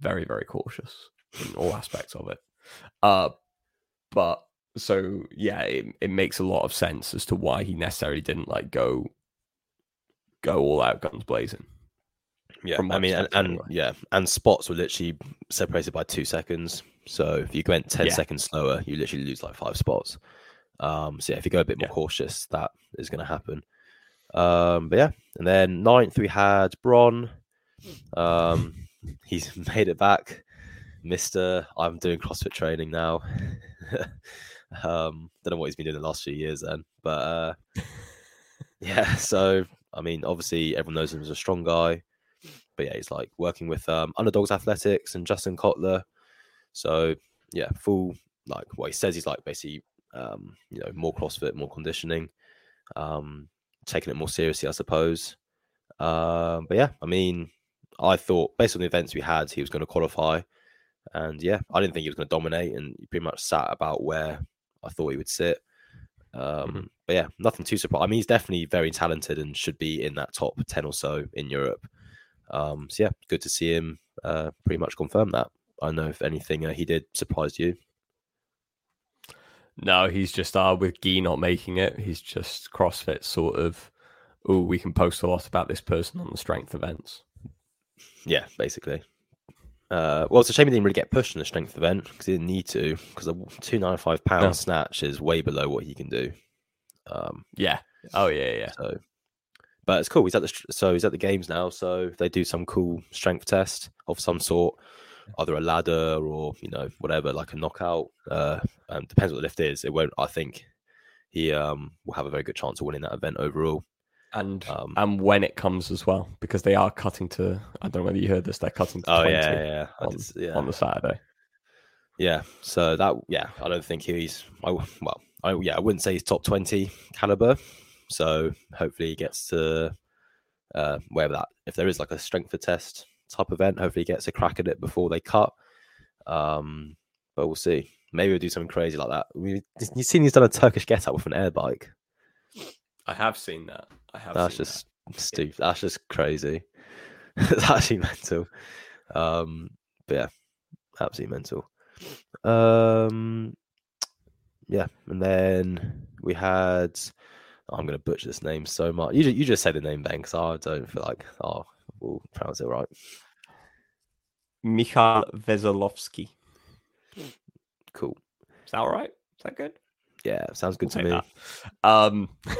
very, very cautious in all aspects of it. Uh, but so yeah, it, it makes a lot of sense as to why he necessarily didn't like go go all out guns blazing. Yeah, I mean, and, and anyway. yeah, and spots were literally separated by two seconds. So if you went ten yeah. seconds slower, you literally lose like five spots. Um, so yeah, if you go a bit more yeah. cautious, that is going to happen. Um, but yeah, and then ninth we had Bron. Um, he's made it back, Mister. I'm doing CrossFit training now. um, don't know what he's been doing the last few years then, but uh, yeah. So I mean, obviously everyone knows him as a strong guy, but yeah, he's like working with um, Underdogs Athletics and Justin Cotler. So yeah, full like what he says he's like basically um, you know more CrossFit, more conditioning. Um, taking it more seriously, I suppose. Um, but yeah, I mean, I thought based on the events we had, he was going to qualify, and yeah, I didn't think he was going to dominate, and he pretty much sat about where I thought he would sit. Um, mm-hmm. But yeah, nothing too surprising. I mean, he's definitely very talented and should be in that top ten or so in Europe. Um, so yeah, good to see him uh, pretty much confirm that. I don't know if anything uh, he did surprised you. No, he's just uh with Guy not making it. He's just CrossFit sort of. Oh, we can post a lot about this person on the strength events. Yeah, basically. Uh, well, it's a shame he didn't really get pushed in the strength event because he didn't need to because a two ninety five pound No. snatch is way below what he can do. Um, Yeah. Oh yeah, yeah. so, but it's cool. He's at the so he's at the games now. So they do some cool strength test of some sort, either a ladder or you know whatever, like a knockout. Uh, um, depends what the lift is. It won't. I think he um will have a very good chance of winning that event overall. And Um, and when it comes as well, because they are cutting to. I don't know whether you heard this. They're cutting to oh twenty yeah, yeah, yeah. On, did s- yeah. on the Saturday. Yeah, so that yeah, I don't think he's I, w- well, I yeah, I wouldn't say he's top twenty caliber. So hopefully he gets to uh, wherever that if there is like a strength for test type event, hopefully he gets a crack at it before they cut. Um, but we'll see. Maybe we'll do something crazy like that. We you've seen he's done a Turkish get up with an air bike. I have seen that. I have. That's just stupid. That's just crazy. it's actually mental. Um, but yeah, absolutely mental. Um, yeah, and then we had. oh, I'm going to butcher this name so much. You, you just say the name, Ben, because I don't feel like oh, we'll pronounce it right. that. Michal Veselovsky. Cool. Is that all right? Is that good? Yeah, sounds good We'll to me. that. Um,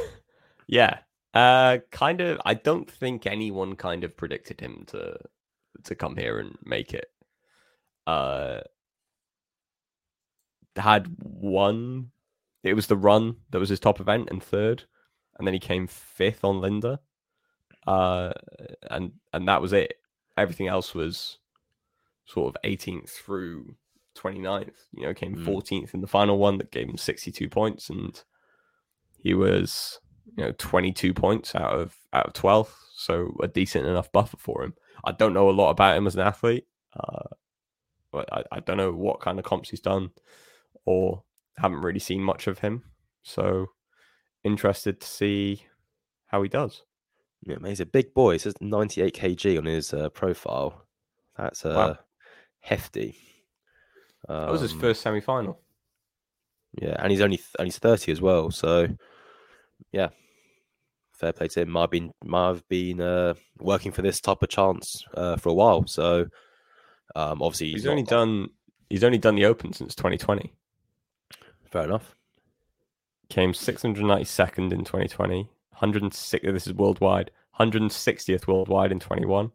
yeah. Uh, kind of. I don't think anyone kind of predicted him to to come here and make it. Uh, had one. It was the run that was his top event and third, and then he came fifth on Linda. Uh, and and that was it. Everything else was sort of 18th through 29th. You know, came Mm. 14th in the final one that gave him 62 points, and he was you know 22 points out of out of 12th, so a decent enough buffer for him. I don't know a lot about him as an athlete, uh, but I, I don't know what kind of comps he's done, or haven't really seen much of him. So interested to see how he does. Yeah, man, he's a big boy. It says 98 kg on his uh, profile. That's uh, Wow. hefty. That was his Um, first semi final. Yeah, and he's only th- and he's thirty as well. So, yeah, fair play to him. Might have been might have been uh, working for this type of chance uh, for a while. So, um, obviously He's, not only like- done he's only done the Open since 2020. fair enough. Came 692nd in 2020, 106. This is worldwide, 160th worldwide in 21,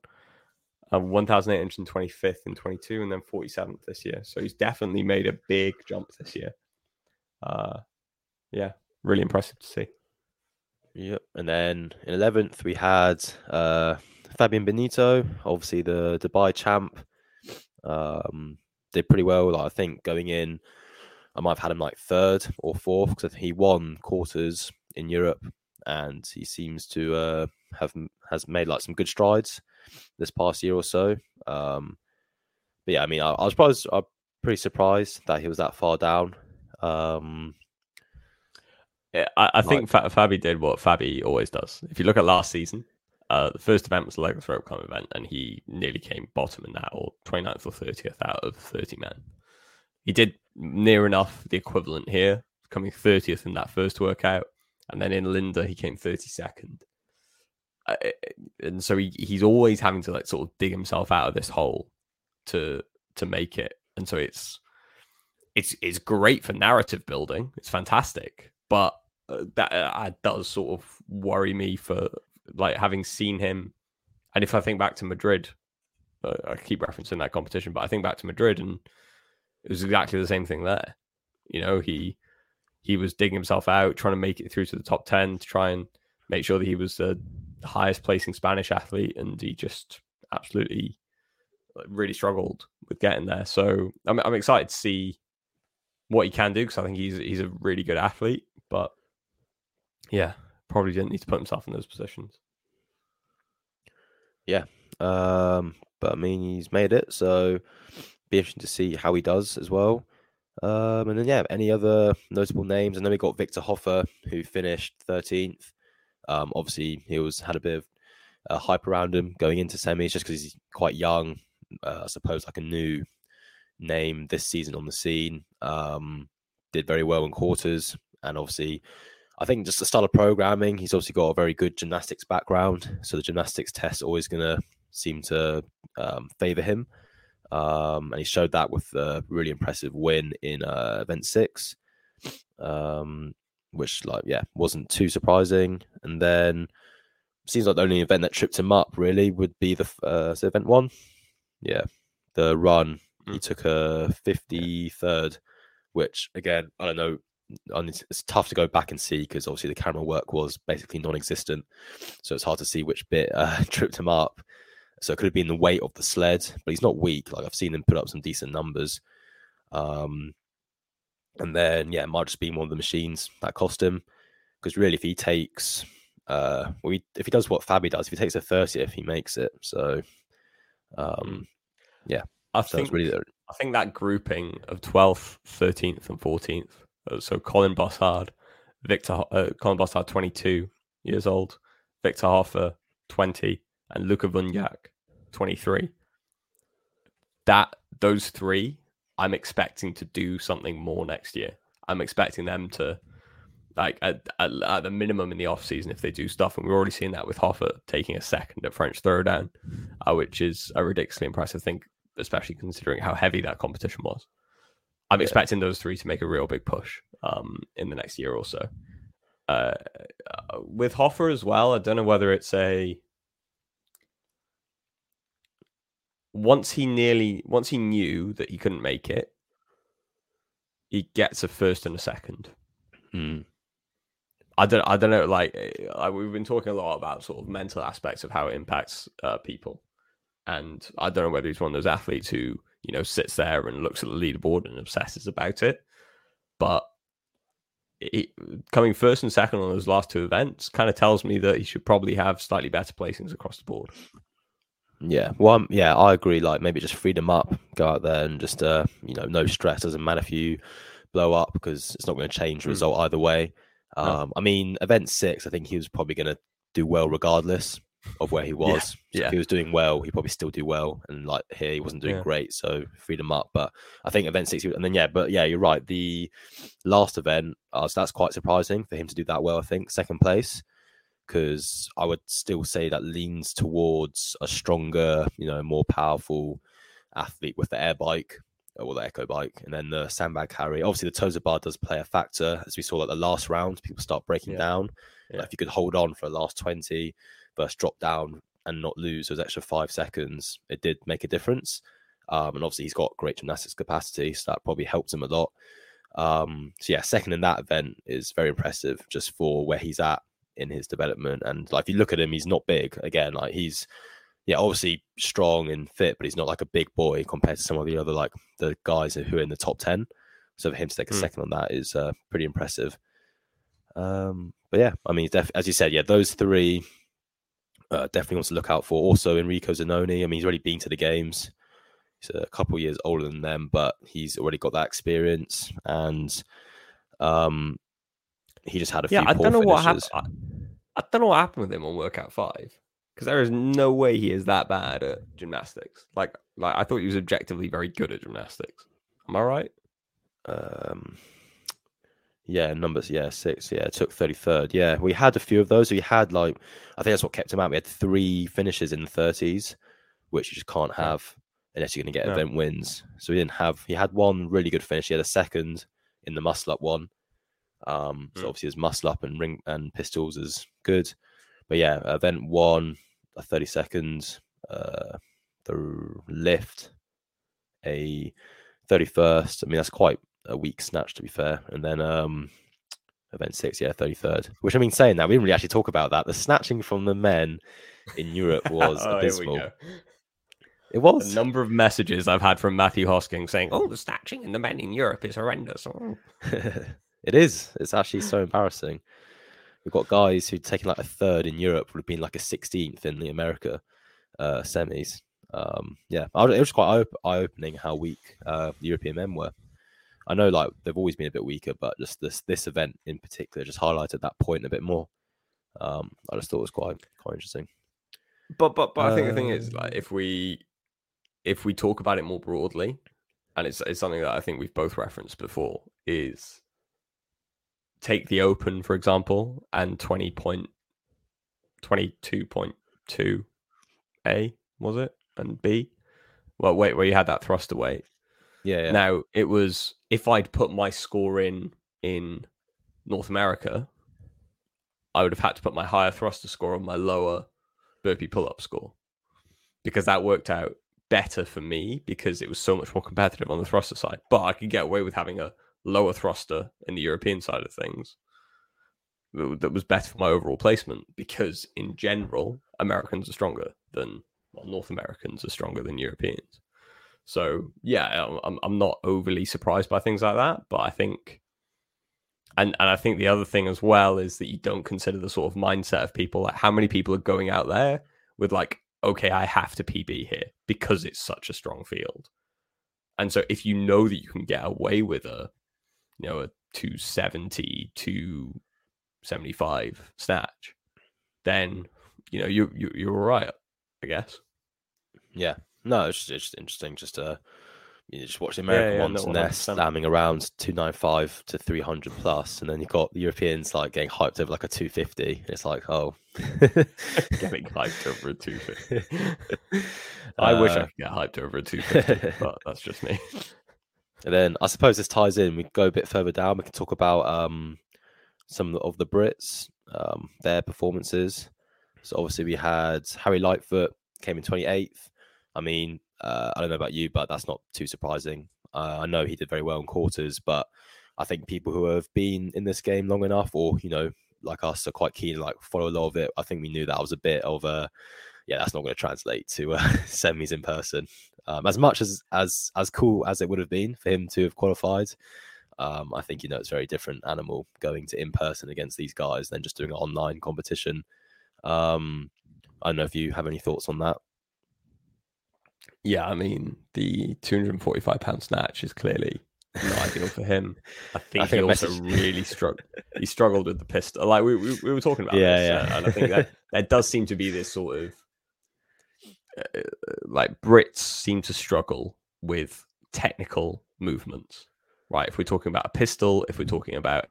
uh, 1,825th in 22, and then 47th this year. So he's definitely made a big jump this year. Uh, yeah, really impressive to see. Yep. And then in eleventh we had uh, Fabian Benito, obviously the Dubai champ. Um, did pretty well. Like, I think going in, I might have had him like third or fourth because he won quarters in Europe, and he seems to uh, have has made like some good strides this past year or so. Um, but yeah, I mean, I, I was probably I'm pretty surprised that he was that far down. Um, I, I Like- think Fa- Fabi did what Fabi always does. If you look at last season, uh, the first event was the Legless Rope Climb event, and he nearly came bottom in that, or 29th or 30th out of 30 men. He did near enough the equivalent here, coming 30th in that first workout, and then in Linda he came 32nd. Uh, and so he, he's always having to like sort of dig himself out of this hole to to make it, and so it's it's it's great for narrative building. It's fantastic, but uh, that uh, does sort of worry me for like having seen him. And if I think back to Madrid, uh, I keep referencing that competition, but I think back to Madrid, and it was exactly the same thing there. You know, he he was digging himself out, trying to make it through to the top ten to try and make sure that he was the highest placing Spanish athlete, and he just absolutely really struggled with getting there. So I'm I'm excited to see what he can do because I think he's he's a really good athlete, but yeah, probably didn't need to put himself in those positions. Yeah. Um, but I mean, he's made it, so be interesting to see how he does as well. Um, and then yeah, any other notable names? And then we got Victor Hoffer, who finished thirteenth. Um, obviously he was had a bit of uh, hype around him going into semis just because he's quite young. Uh, I suppose like a new name this season on the scene. Um, did very well in quarters, and obviously, I think just the style of programming. He's obviously got a very good gymnastics background, so the gymnastics test always going to seem to um, favor him. Um, and he showed that with a really impressive win in uh, event six, um, which like yeah wasn't too surprising. And then seems like the only event that tripped him up really would be the uh, event one, yeah, the run. Mm. He took a fifty third, which again I don't know. It's tough to go back and see because obviously the camera work was basically non-existent, so it's hard to see which bit uh, tripped him up. So it could have been the weight of the sled, but he's not weak. Like I've seen him put up some decent numbers. Um, and then yeah, it might just be one of the machines that cost him. Because really, if he takes, uh, well, he, if he does what Fabi does, if he takes a thirtieth, he makes it. So, um, hmm. yeah, I so think really. I think that grouping of twelfth, thirteenth, and fourteenth. Uh, so Colin Bossard, Victor, uh, Colin Bossard, twenty-two years old, Victor Hofer, twenty, and Luca Vunjak, 23. That those three, I'm expecting to do something more next year. I'm expecting them to like at, at, at, the minimum in the off season if they do stuff, and we're already seeing that with Hofer taking a second at French throwdown, uh, which is a ridiculously impressive thing, especially considering how heavy that competition was. I'm yeah. expecting those three to make a real big push um, in the next year or so. Uh, uh with Hofer as well, I don't know whether it's a once he nearly once he knew that he couldn't make it, he gets a first and a second. Hmm. I don't I don't know like, like, we've been talking a lot about sort of mental aspects of how it impacts uh, people, and I don't know whether he's one of those athletes who you know sits there and looks at the leaderboard and obsesses about it, but. It, coming first and second on those last two events kind of tells me that he should probably have slightly better placings across the board. Yeah, well, yeah, I agree. Like maybe just freedom up, go out there and just, uh, you know, no stress. Doesn't matter if you blow up because it's not going to change the mm. result either way. Um, no. I mean, event six, I think he was probably going to do well regardless of where he was. Yeah. So yeah. If he was doing well, he probably still do well. And like here, he wasn't doing yeah. great, so freedom up. But I think event six, and then yeah, but yeah, you're right. The last event, uh, so that's quite surprising for him to do that well. I think second place because I would still say that leans towards a stronger, you know, more powerful athlete with the air bike or the echo bike, and then the sandbag carry. Obviously, the toes-to-bar does play a factor, as we saw at the last round. People start breaking yeah. down. Yeah. Like if you could hold on for the last twenty, versus drop down and not lose those extra five seconds, it did make a difference. Um, and obviously, he's got great gymnastics capacity, so that probably helped him a lot. Um, so yeah, second in that event is very impressive just for where he's at in his development. And like if you look at him, he's not big. Again, like he's yeah, obviously strong and fit, but he's not like a big boy compared to some of the other like the guys who are in the top ten. So for him to take a mm. second on that is uh, pretty impressive. Um, but yeah, I mean, def- as you said, yeah, those three uh, definitely wants to look out for. Also, Enrico Zenoni. I mean, he's already been to the games. He's a couple years older than them, but he's already got that experience. And um, he just had a yeah, few. I don't know finishes. what happened. I, I don't know what happened with him on workout five because there is no way he is that bad at gymnastics. Like, like I thought he was objectively very good at gymnastics. Am I right? Um, yeah, numbers. Yeah, six. Yeah, took thirty third. Yeah, we had a few of those. We had like, I think that's what kept him out. We had three finishes in the thirties, which you just can't have unless you're going to get no. event wins. So we didn't have. He had one really good finish. He had a second in the muscle up one, um, so mm. obviously his muscle up and ring and pistols is good. But yeah, event one, a 30 seconds, uh, the lift, a 31st. I mean, that's quite a weak snatch to be fair. And then um, event six, yeah, 33rd. Which I mean, saying that, we didn't really actually talk about that. The snatching from the men in Europe was oh, abysmal. It was. A number of messages I've had from Matthew Hosking saying, oh, the snatching in the men in Europe is horrendous. Oh. It is. It's actually so embarrassing. We've got guys who'd taken like a third in Europe would have been like a 16th in the America uh, semis. Um, yeah, it was quite eye opening how weak uh, the European men were. I know like they've always been a bit weaker, but just this this event in particular just highlighted that point a bit more. Um, I just thought it was quite quite interesting. But but but I think the thing is, like, Um, if we if we talk about it more broadly, and it's it's something that I think we've both referenced before, is take the Open for example, and twenty point twenty two point two A was it and B. Well, wait, where you had that thruster weight. Yeah, yeah. Now it was if I'd put my score in in North America, I would have had to put my higher thruster score on my lower burpee pull up score because that worked out better for me because it was so much more competitive on the thruster side. But I could get away with having a lower thruster in the European side of things that that was better for my overall placement because in general Americans are stronger than well, North Americans are stronger than Europeans. So yeah, I'm- I'm I'm not overly surprised by things like that, but I think, and and I think the other thing as well is that you don't consider the sort of mindset of people. Like how many people are going out there with like, okay, I have to PB here because it's such a strong field, and so if you know that you can get away with a, you know, a 270, 275 snatch, then you know you, you you're all right, I guess. Yeah, no, it's just, it's just interesting. Just uh, you just watch the American yeah, ones and they're slamming around two nine five to three hundred plus, and then you've got the Europeans like getting hyped over like a two fifty. It's like, oh, Getting hyped over a 250. I wish I Uh, could get hyped over a 250, but that's just me. And then I suppose this ties in. We go a bit further down. We can talk about um, some of the Brits, um, their performances. So obviously we had Harry Lightfoot came in 28th. I mean, uh, I don't know about you, but that's not too surprising. Uh, I know he did very well in quarters, but I think people who have been in this game long enough, or you know, like us, are quite keen to like follow a lot of it. I think we knew that was a bit of a yeah, that's not going to translate to uh, semis in person. Um, as much as as as cool as it would have been for him to have qualified, um, I think you know it's a very different animal going to in person against these guys than just doing an online competition. Um, I don't know if you have any thoughts on that. Yeah, I mean, the 245 pound snatch is clearly not ideal for him. I think, think he also really struggled. He struggled with the pistol. Like we, we, we were talking about Yeah, this, yeah. uh, and I think that there does seem to be this sort of uh, like Brits seem to struggle with technical movements, right? If we're talking about a pistol, if we're talking about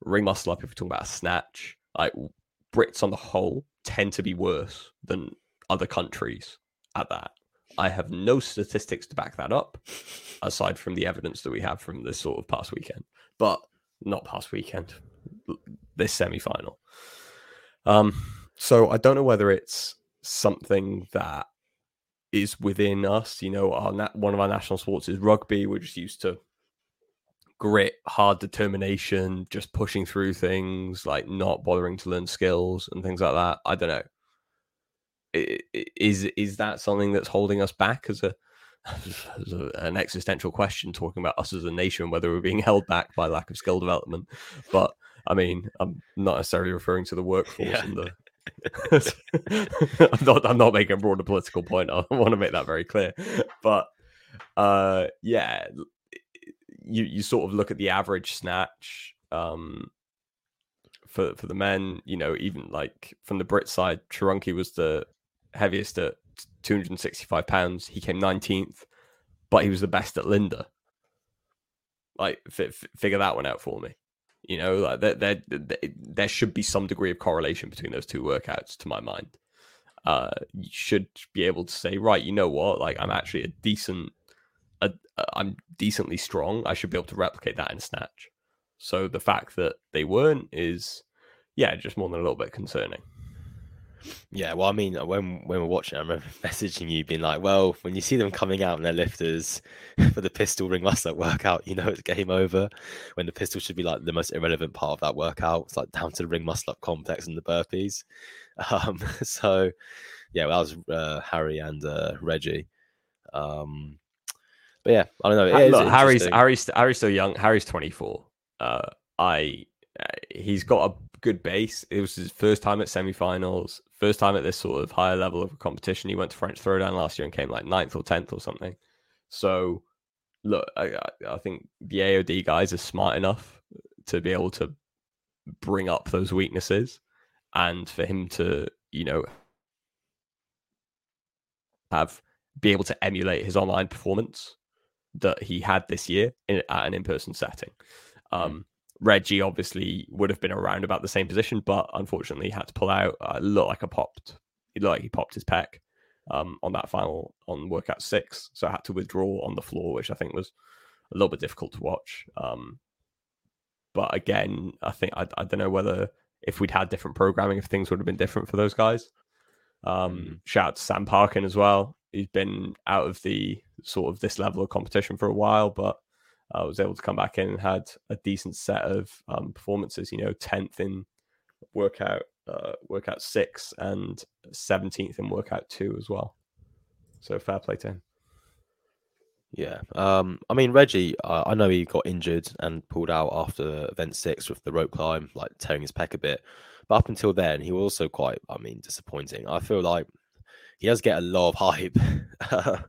ring muscle up, if we're talking about a snatch, like Brits on the whole tend to be worse than other countries at that. I have no statistics to back that up, aside from the evidence that we have from this sort of past weekend, but not past weekend, this semi final. Um, so I don't know whether it's something that is within us. You know, our one of our national sports is rugby. We're just used to grit, hard determination, just pushing through things, like not bothering to learn skills and things like that. I don't know. Is is that something that's holding us back as a as a, an existential question, talking about us as a nation, whether we're being held back by lack of skill development? But I mean, I'm not necessarily referring to the workforce Yeah. and the. I'm not. I'm not making a broader political point. I want to make that very clear. But uh, yeah, you you sort of look at the average snatch um for for the men you know even like from the brit side Chirunki was the heaviest at 265 pounds. He came 19th but he was the best at linda. Like fi- fi- figure that one out for me. You know like there there there should be some degree of correlation between those two workouts to my mind. Uh you should be able to say right you know what? Like i'm actually a decent a, a- I'm decently strong. I should be able to replicate that in snatch. So the fact that they weren't is, yeah, just more than a little bit concerning. Yeah, well, I mean, when when we're watching, I remember messaging you, being like, "Well, when you see them coming out in their lifters for the pistol ring muscle workout, you know it's game over." When the pistol should be like the most irrelevant part of that workout, it's like down to the ring muscle up complex and the burpees. Um, so, yeah, well, that was uh, Harry and uh, Reggie. Um, but yeah, I don't know. It is Look, Harry's. Harry's Harry's still young. Harry's 24. Uh, I uh, he's got a good base. It was his first time at semi-finals, first time at this sort of higher level of a competition. He went to French Throwdown last year and came like ninth or tenth or something. So, look, I, I- I think the AOD guys are smart enough to be able to bring up those weaknesses and for him to you know have be able to emulate his online performance that he had this year in, at an in-person setting. Hmm. Um, Reggie obviously would have been around about the same position, but unfortunately had to pull out. Uh, looked like a popped. He looked like he popped his pec um, on that final on workout six, so I had to withdraw on the floor, which I think was a little bit difficult to watch. Um, but again, I think I, I don't know whether if we'd had different programming, if things would have been different for those guys. Um, Mm. Shout out to Sam Parkin as well. He's been out of the sort of this level of competition for a while, but uh, was able to come back in and had a decent set of um, performances. You know, tenth in workout uh, workout six and seventeenth in workout two as well. So fair play to him. Yeah. Um, I mean, Reggie, I know he got injured and pulled out after event six with the rope climb, like tearing his pec a bit. But up until then, he was also quite, I mean, disappointing. I feel like he does get a lot of hype.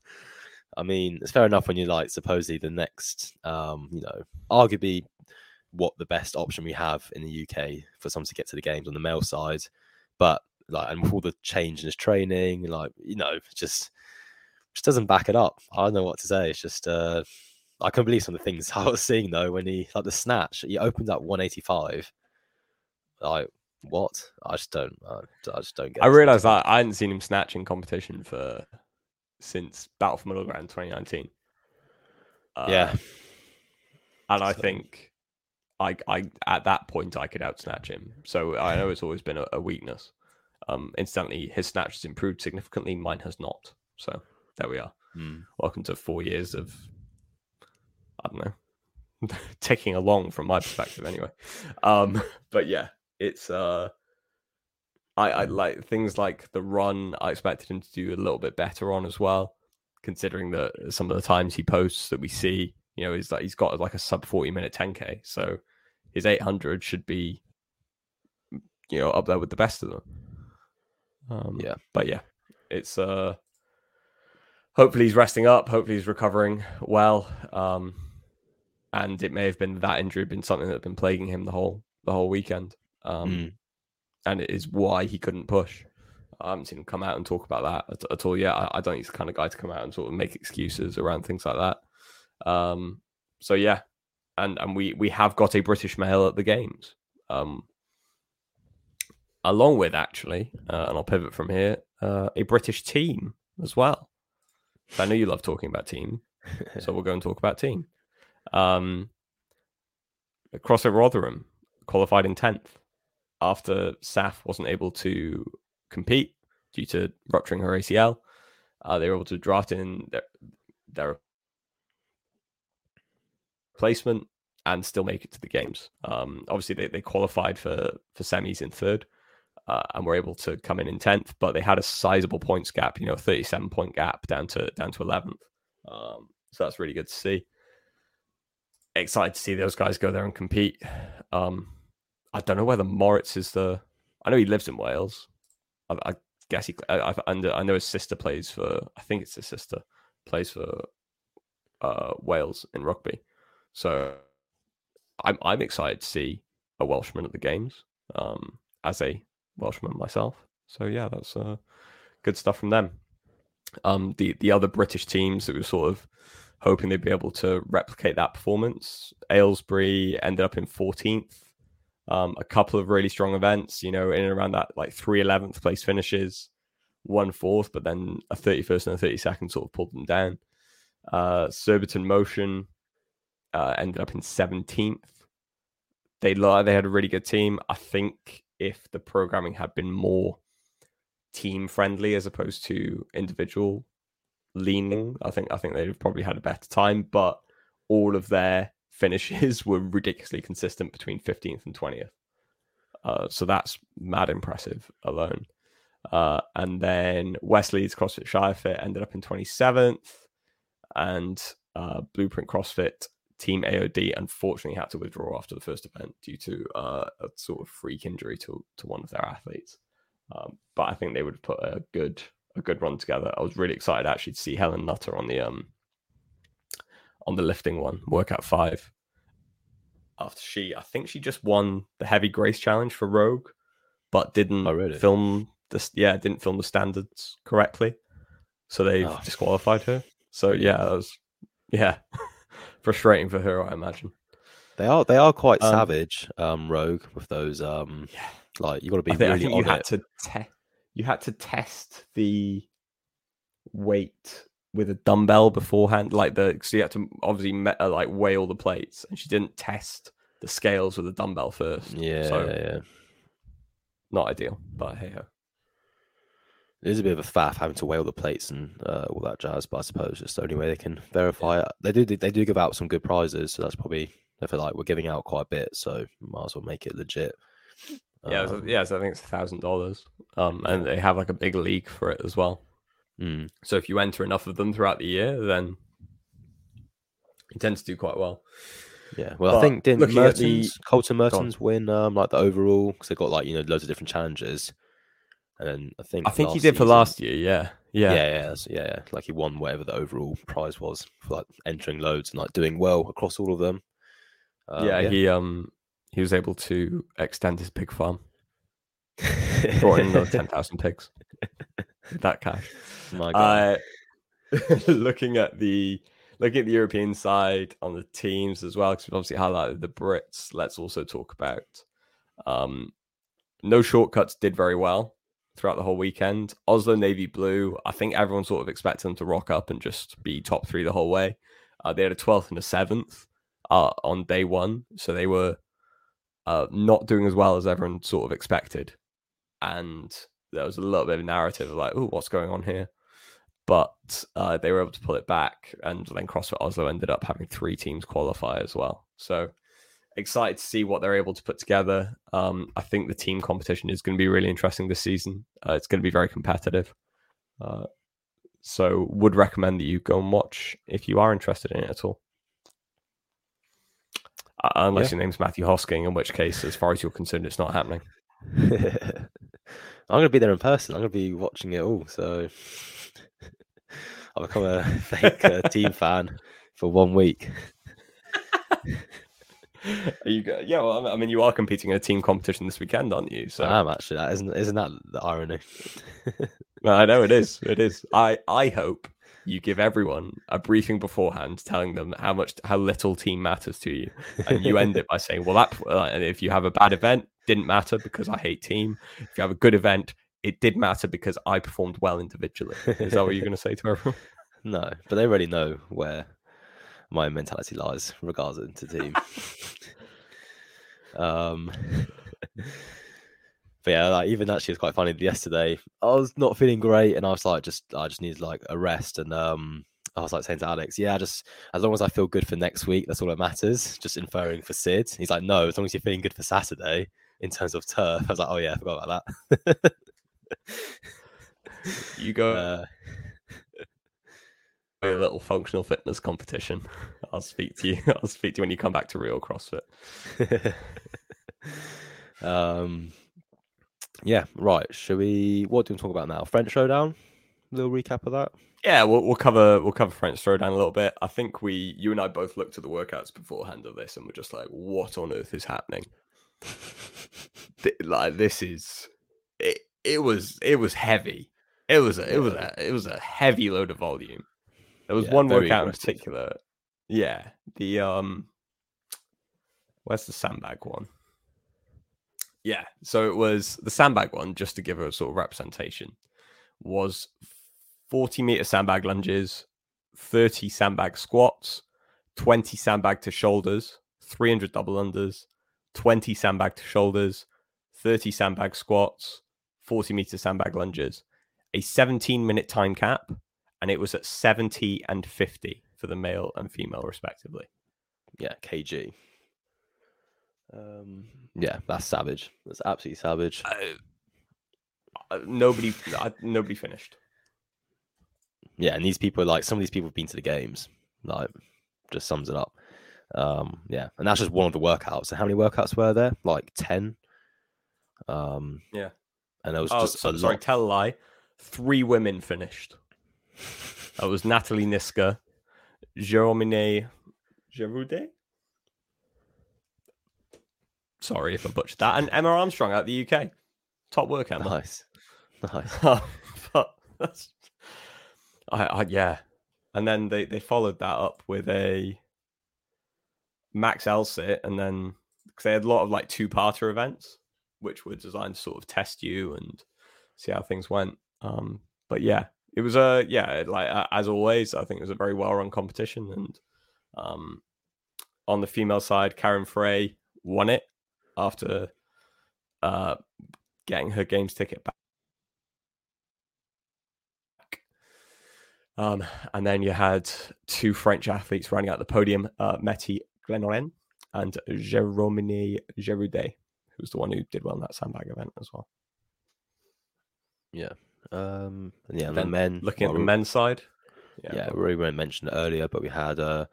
I mean, it's fair enough when you're like supposedly the next, um, you know, arguably what the best option we have in the UK for someone to get to the games on the male side. But like, and with all the change in his training, like, you know, just just doesn't back it up. I don't know what to say. It's just uh I can believe some of the things I was seeing though when he like the snatch. He opened up 185. Like what? I just don't. I, I just don't get. I realized that I hadn't seen him snatch in competition for since Battle for Middle Ground 2019. Uh, Yeah, and I think I, I at that point I could out snatch him. So I know it's always been a, a weakness. Um, instantly, his snatch has improved significantly. Mine has not. So there we are. Mm. Welcome to four years of I don't know ticking along from my perspective anyway. Um, but yeah, it's uh I, I like things like the run I expected him to do a little bit better on as well, considering that some of the times he posts that we see, you know, is that he's got like a sub 40 minute 10k. So his 800 should be you know up there with the best of them. Um, Yeah. but yeah, it's uh hopefully he's resting up. Hopefully he's recovering well. Um, and it may have been that injury been something that had been plaguing him the whole the whole weekend. Um, Mm. and it is why he couldn't push. I haven't seen him come out and talk about that at, at all yet. I, I don't think he's the kind of guy to come out and sort of make excuses around things like that. Um, so yeah, and and we we have got a British male at the games, um, along with actually, uh, and I'll pivot from here, uh, a British team as well. I know you love talking about team, so we'll go and talk about team. Um, CrossFit Rotherham qualified in tenth after Saf wasn't able to compete due to rupturing her ACL. Uh, they were able to draft in their, their placement and still make it to the games. Um, obviously, they, they qualified for for semis in third uh, and were able to come in in tenth, but they had a sizable points gap. You know, thirty seven point gap down to down to eleventh. Um, so that's really good to see. Excited to see those guys go there and compete. Um, I don't know whether Moritz is the. I know he lives in Wales. I, I guess he. I, I, I know his sister plays for. I think it's his sister plays for uh, Wales in rugby. So I'm I'm excited to see a Welshman at the games. Um, as a Welshman myself. So yeah, that's uh, good stuff from them. Um, the the other British teams that were sort of hoping they'd be able to replicate that performance. Aylesbury ended up in 14th. Um, a couple of really strong events, you know, in and around that like three 11th place finishes, one fourth, but then a 31st and a 32nd sort of pulled them down. Uh, Surbiton Motion uh, ended up in 17th. They they had a really good team. I think if the programming had been more team friendly as opposed to individual leaning, I think I think they'd have probably had a better time. But all of their finishes were ridiculously consistent between 15th and 20th. Uh, so that's mad impressive alone. Uh, and then Wesley's CrossFit Shirefit ended up in 27th, and uh, Blueprint CrossFit Team AOD unfortunately had to withdraw after the first event due to uh, a sort of freak injury to to one of their athletes. Um, but I think they would have put a good a good run together. I was really excited actually to see Helen Nutter on the um on the lifting one, workout five. After she, I think she just won the heavy grace challenge for Rogue, but didn't Oh, really? film this. Yeah, didn't film the standards correctly, so they've Oh. disqualified her. So yeah, that was yeah frustrating for her, I imagine. They are they are quite Um, savage, um, Rogue, with those um Yeah. like you gotta be I think, I really think you on had to te- you had to test the weight with a dumbbell beforehand, like the so you had to obviously me- uh, like weigh all the plates, and she didn't test the scales with a dumbbell first. Yeah, so yeah. not ideal, but hey ho. It is a bit of a faff having to weigh all the plates and uh, all that jazz, but I suppose it's the only way they can verify it. They do they do give out some good prizes, so that's probably I feel like we're giving out quite a bit, so might as well make it legit. Yeah, so, Um, yeah. So I think it's a thousand dollars, um, and they have like a big league for it as well. Mm, So if you enter enough of them throughout the year, then you tend to do quite well. yeah. Well, But I think didn't at the- Colten. Mertens win um like the overall because they got like you know loads of different challenges, and then I think I think he did for last year. Yeah, Yeah, yeah, yeah, yeah, yeah, yeah. Like he won whatever the overall prize was for like entering loads and like doing well across all of them. Um, yeah. He um he was able to extend his pig farm. brought in another 10,000 pigs with that cash. My God. Uh, looking at the looking at the European side on the teams as well, because we've obviously highlighted the Brits. Let's also talk about um, no shortcuts did very well throughout the whole weekend. Oslo Navy Blue, I think everyone sort of expected them to rock up and just be top three the whole way. Uh, they had a 12th and a 7th uh, on day one, so they were uh, not doing as well as everyone sort of expected. And there was a little bit of narrative of like, oh, what's going on here? But uh, they were able to pull it back, and then CrossFit Oslo ended up having three teams qualify as well. So excited to see what they're able to put together. Um, I think the team competition is going to be really interesting this season. Uh, it's going to be very competitive. Uh, so would recommend that you go and watch if you are interested in it at all. Uh, unless your name's Matthew Hosking, in which case, as far as you're concerned, it's not happening. I'm gonna be there in person. I'm gonna be watching it all. So I'll become a fake uh, team fan for one week. Are you go- yeah, well, I mean, you are competing in a team competition this weekend, aren't you? So I am actually. That isn't isn't that the irony? Well, I know it is. It is. I I hope you give everyone a briefing beforehand, telling them how much how little team matters to you, and you end it by saying, "Well, that uh, and if you have a bad event, didn't matter because I hate team. If you have a good event, it did matter because I performed well individually." Is that what you're going to say to everyone? no, but they already know where my mentality lies regards to team. um, but yeah, like even actually it's quite funny. Yesterday, I was not feeling great, and I was like, just I just needed like a rest, and um, I was like saying to Alex, yeah, just as long as I feel good for next week, that's all that matters. Just inferring for Sid. He's like, no, as long as you're feeling good for Saturday in terms of turf. I was like, oh yeah, I forgot about that. You go uh, a little functional fitness competition. I'll speak to you. I'll speak to you when you come back to real CrossFit. um, yeah, right. Should we? What do we talk about now? French Throwdown. little recap of that. Yeah, we'll, we'll cover we'll cover French Throwdown a little bit. I think we you and I both looked at the workouts beforehand of this, and we're just like, what on earth is happening? Th- like this is it. It was it was heavy. It was a it was a it was a heavy load of volume. There was Yeah, one workout in particular. Yeah, the um, where's the sandbag one? Yeah, so it was the sandbag one. Just to give a sort of representation, was 40 meter sandbag lunges, 30 sandbag squats, 20 sandbag to shoulders, 300 double unders, 20 sandbag to shoulders, 30 sandbag squats, 40 meter sandbag lunges, a 17 minute time cap, and it was at 70 and 50 for the male and female, respectively. Yeah, KG. Um, yeah, that's savage. That's absolutely savage. Uh, nobody, uh, nobody finished. Yeah, and these people are like some of these people have been to the games. Like, just sums it up. Um, yeah, and that's just one of the workouts. So how many workouts were there? Like ten. Um, Yeah. and there was Oh, just so, sorry, lot. tell a lie. Three women finished. That was Natalie Niska, Jérôme Geroude. Sorry if I butchered that. And Emma Armstrong out the UK. Top work, Emma. Nice, nice. but that's, I, I, yeah. And then they, they followed that up with a Max Elsit, and then because they had a lot of like two parter events, which were designed to sort of test you and see how things went. Um, but yeah, it was a yeah, like as always, I think it was a very well run competition, and um, on the female side, Karen Frey won it after uh, getting her games ticket back. Um, and then you had two French athletes running out the podium, uh, Meti Glenoren and Jérôme Geroudet, who's the one who did well in that sandbag event as well. Yeah. Um, and yeah, the Then men. Looking at the men's side, yeah, we won't mention earlier, but we had uh,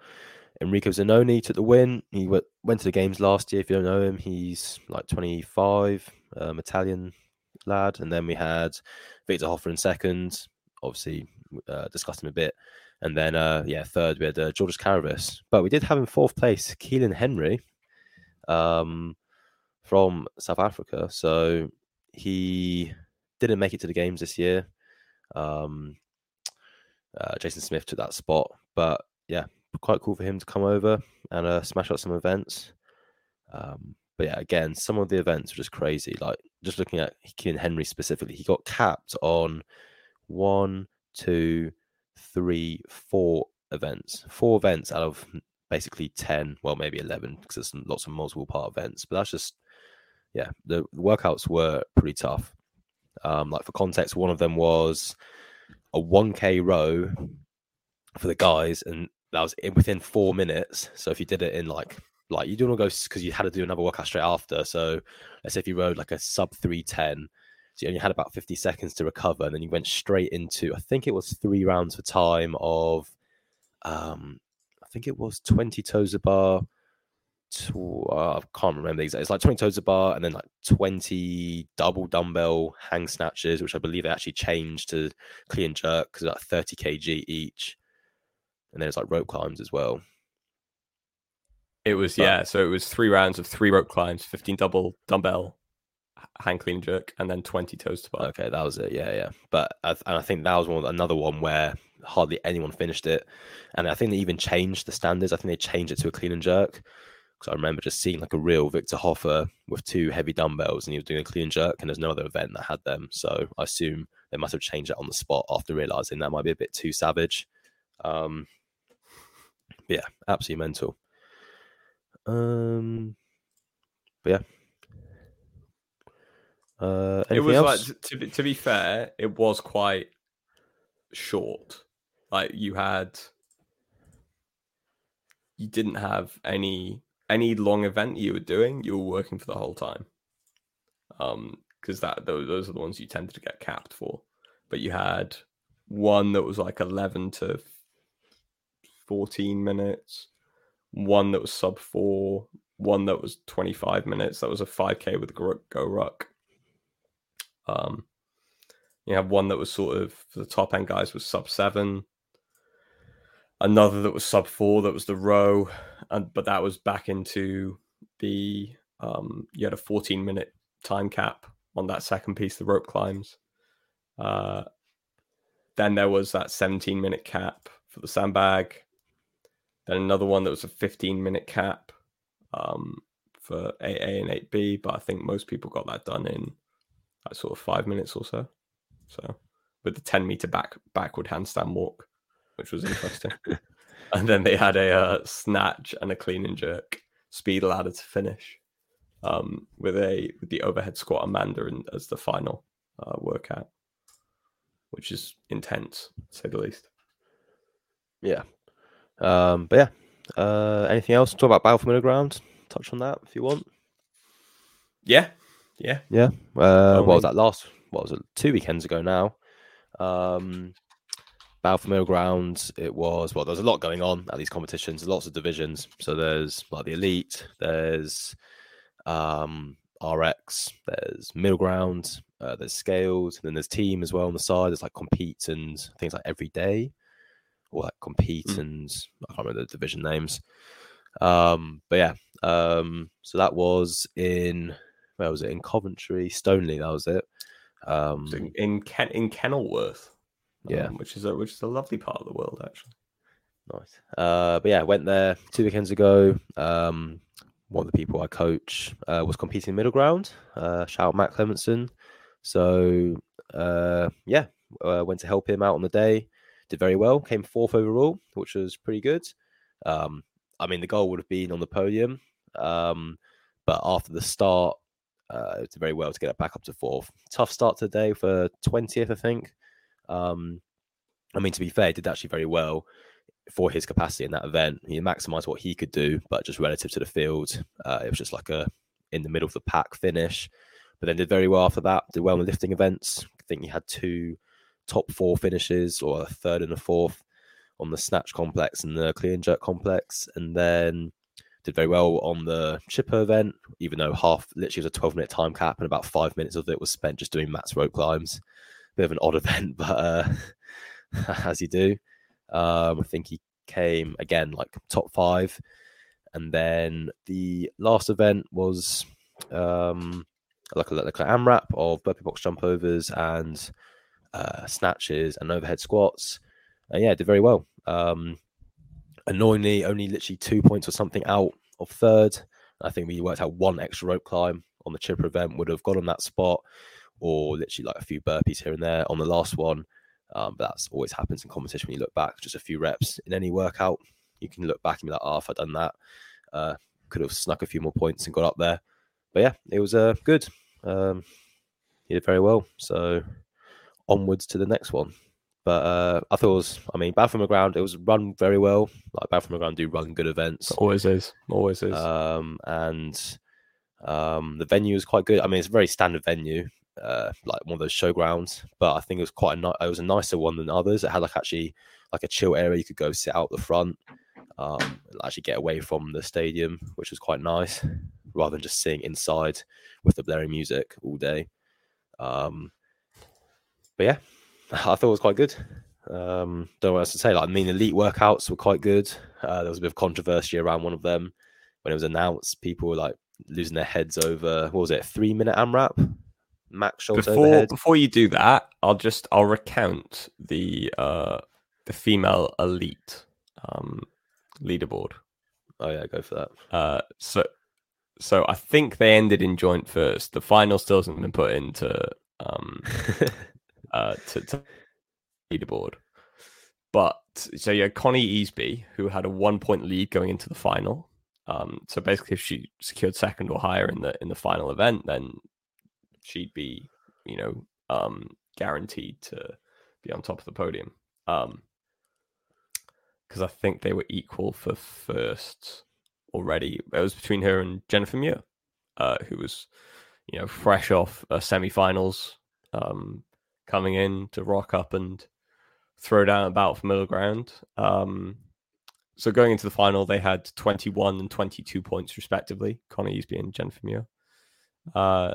Enrico Zenoni took the win. He w- went to the games last year. If you don't know him, he's like 25, um, Italian lad. And then we had Victor Hoffer in second. Obviously, uh, discussed him a bit. And then, uh, yeah, third we had uh, Georges Karavis. But we did have in fourth place Keelan Henry um, from South Africa. So he didn't make it to the games this year. Um, uh, Jason Smith took that spot, but yeah, quite cool for him to come over and uh, smash out some events. Um, but yeah, again, some of the events were just crazy. Like just looking at Keelan Henry specifically, he got capped on one, two, three, four events. Four events out of basically 10, well, maybe 11, because there's lots of multiple part events. But that's just, yeah, the workouts were pretty tough. Um, like for context, one of them was a 1K row for the guys, and that was in, within four minutes. So if you did it in like, like you don't want to go because you had to do another workout straight after. So let's say if you rode like a sub 310, so you only had about 50 seconds to recover, and then you went straight into, I think it was three rounds for time of, um, I think it was 20 toes to bar. Uh, I can't remember the exact. It's like 20 toes to bar and then like 20 double dumbbell hang snatches, which I believe they actually changed to clean jerk because like 30 kg each. And then it's like rope climbs as well. It was But- yeah, so it was three rounds of three rope climbs, fifteen double dumbbell, h- hang clean jerk, and then twenty toes to bar. Okay, that was it. Yeah, yeah. But I, th- and I think that was one another one where hardly anyone finished it, and I think they even changed the standards. I think they changed it to a clean and jerk because I remember just seeing like a real Victor Hoffer with two heavy dumbbells, and he was doing a clean and jerk, and there's no other event that had them. So I assume they must have changed it on the spot after realizing that might be a bit too savage. Um, yeah, absolutely mental. Um, but yeah. Uh, it was else? like to be, to be fair, it was quite short. Like you had, you didn't have any any long event you were doing. You were working for the whole time. Um, because that those, those are the ones you tended to get capped for. But you had one that was like eleven to fourteen minutes, one that was sub four, one that was twenty five minutes. That was a five k with go, GORUCK. Um, you have one that was sort of for the top end guys was sub seven. Another that was sub four, that was the row, and but that was back into the um. You had a fourteen minute time cap on that second piece, the rope climbs. Uh, then there was that seventeen minute cap for the sandbag. Then another one that was a fifteen minute cap um, for eight A and eight B, but I think most people got that done in like sort of five minutes or so. So with the 10 meter back backward handstand walk, which was interesting. and then they had a uh, snatch and a clean and jerk speed ladder to finish um, with a with the overhead squat Amanda in, as the final uh, workout, which is intense, to say the least. Yeah. Um, but yeah. Uh, anything else? Talk about Battle for Middle Ground. Touch on that if you want. Yeah, yeah. Yeah. Uh, what was that last? What was it? Two weekends ago now. Um, Battle for Middle Ground. It was well. There's a lot going on at these competitions. Lots of divisions. So there's like the elite. There's um, RX. There's middle ground. Uh, there's scaled. And then there's team as well on the side. There's like compete and things like every day, or like compete Mm. and I can't remember the division names. Um, but yeah. Um, so that was in where was it in Coventry, Stoneleigh? That was it. Um, So in in, Ken- in Kenilworth, Yeah. um, which is a which is a lovely part of the world actually. Nice. Uh, but yeah, went there two weekends ago. Um, one of the people I coach uh, was competing in middle ground. Uh, shout out Matt Clementson. So uh, yeah, uh, went to help him out on the day. Did very well. Came fourth overall, which was pretty good. Um, I mean, the goal would have been on the podium, um, but after the start, uh, it did very well to get it back up to fourth. Tough start today for twentieth, I think. Um, I mean, to be fair, did actually very well for his capacity in that event. He maximised what he could do, but just relative to the field, uh, it was just like a in the middle of the pack finish. But then did very well after that. Did well in the lifting events. I think he had two top four finishes, or a third and a fourth on the snatch complex and the clean jerk complex, and then did very well on the chipper event. Even though half literally was a twelve minute time cap, and about five minutes of it was spent just doing Matt's rope climbs. Bit of an odd event, but uh, as you do. Um, I think he came again like top five, and then the last event was um, like a like an AMRAP of burpee box jump overs and uh, snatches and overhead squats. And yeah, did very well. Um, annoyingly, only literally two points or something out of third. I think we worked out one extra rope climb on the chipper event would have got on that spot, or literally like a few burpees here and there on the last one. Um, but that's always happens in competition when you look back, just a few reps in any workout. You can look back and be like, oh, if I'd done that, uh, could have snuck a few more points and got up there. But yeah, it was uh, good. Um, he did very well. So onwards to the next one. But uh, I thought it was, I mean, Bad from the Ground, it was run very well. Like Bad from the Ground do run good events. Always is, always is. Um, and um, the venue is quite good. I mean, it's a very standard venue, uh, like one of those showgrounds. But I think it was quite a ni- it was a nicer one than others. It had like actually like a chill area you could go sit out the front, um, and actually get away from the stadium, which was quite nice, rather than just sitting inside with the blaring music all day. Um, but yeah, I thought it was quite good. Um, don't know what else to say. Like, I mean, elite workouts were quite good. Uh, there was a bit of controversy around one of them when it was announced. People were like losing their heads over what was it, three minute AMRAP, max shoulder before overhead. before you do that, I'll just I'll recount the uh the female elite um leaderboard. Oh yeah, go for that. Uh, so so I think they ended in joint first. The final still hasn't been put into um uh to, to leaderboard. But so had Connie Easby, who had a one point lead going into the final. Um, so basically, if she secured second or higher in the in the final event, then she'd be, you know, um, guaranteed to be on top of the podium. Um, because I think they were equal for first already. It was between her and Jennifer Muir, uh, who was, you know, fresh off uh, semi-finals, um, coming in to rock up and throw down a bout for middle ground. Um, so going into the final, they had 21 and 22 points respectively. Connie Easby and Jennifer Muir. Uh,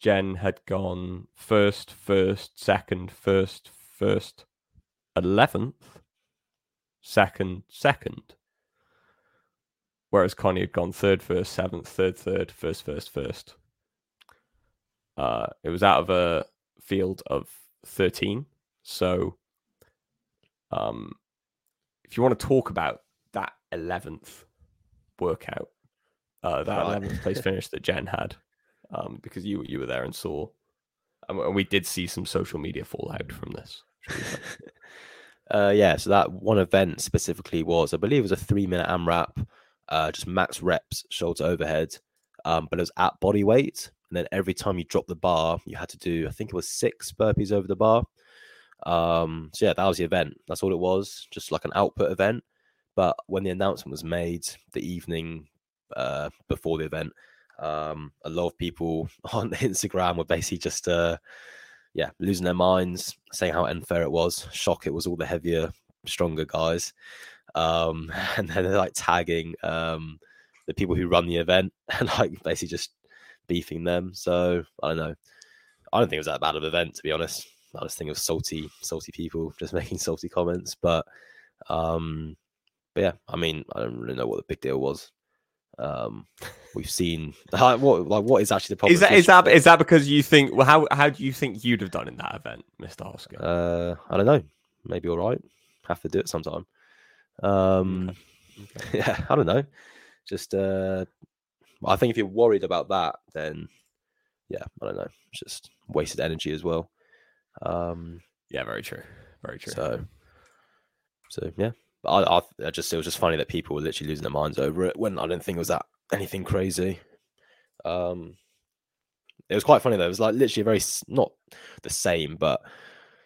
Jen had gone first, first, second, first, first, eleventh, second, second. Whereas Connie had gone third, first, seventh, third, third, first, first, first. Uh, it was out of a field of 13. So, um, if you want to talk about that 11th workout, uh, that Right. 11th place finish that Jen had, um, because you you were there and saw, and we- did see some social media fallout from this. shall we say. Uh, yeah, so that one event specifically was, I believe, it was a three minute AMRAP, uh, just max reps, shoulder overhead, um, but it was at body weight. And then every time you dropped the bar, you had to do, I think it was six burpees over the bar. Um, so yeah, that was the event. That's all it was, just like an output event. But when the announcement was made the evening uh, before the event, um, a lot of people on Instagram were basically just uh, yeah, losing their minds, saying how unfair it was. Shock it was all the heavier, stronger guys. Um, and then they're like tagging um, the people who run the event and like basically just beefing them. So I don't know. I don't think it was that bad of an event, to be honest. I just think of salty, salty people just making salty comments. But um, but yeah, I mean, I don't really know what the big deal was. Um, we've seen how, what like what is actually the problem. Is that is that is that because you think? Well, how how do you think you'd have done in that event, Mister Hosking? Uh, I don't know. Maybe all right. Have to do it sometime. Um, okay. yeah, I don't know. Just uh, I think if you're worried about that, then yeah, I don't know. It's just wasted energy as well. Um, yeah, very true. Very true. So, so yeah, I, I, I just it was just funny that people were literally losing their minds over it when I didn't think it was that anything crazy. Um, it was quite funny though. It was like literally very not the same, but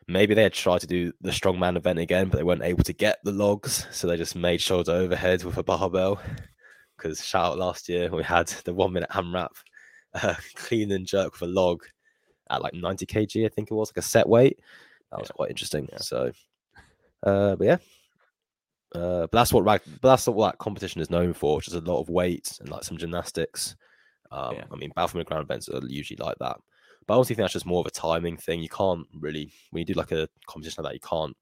maybe they had tried to do the strongman event again, but they weren't able to get the logs, so they just made shoulder overhead with a barbell. Because shout out last year we had the one minute AMRAP uh, clean and jerk with a log at like 90 kg, I think it was like a set weight. That was yeah. quite interesting. Yeah. So, uh, but yeah, uh, but that's what rag, but that's what that competition is known for, which is a lot of weight and like some gymnastics. Um, yeah. I mean, Bafomir ground events are usually like that. But I also think that's just more of a timing thing. You can't really, when you do like a competition like that, you can't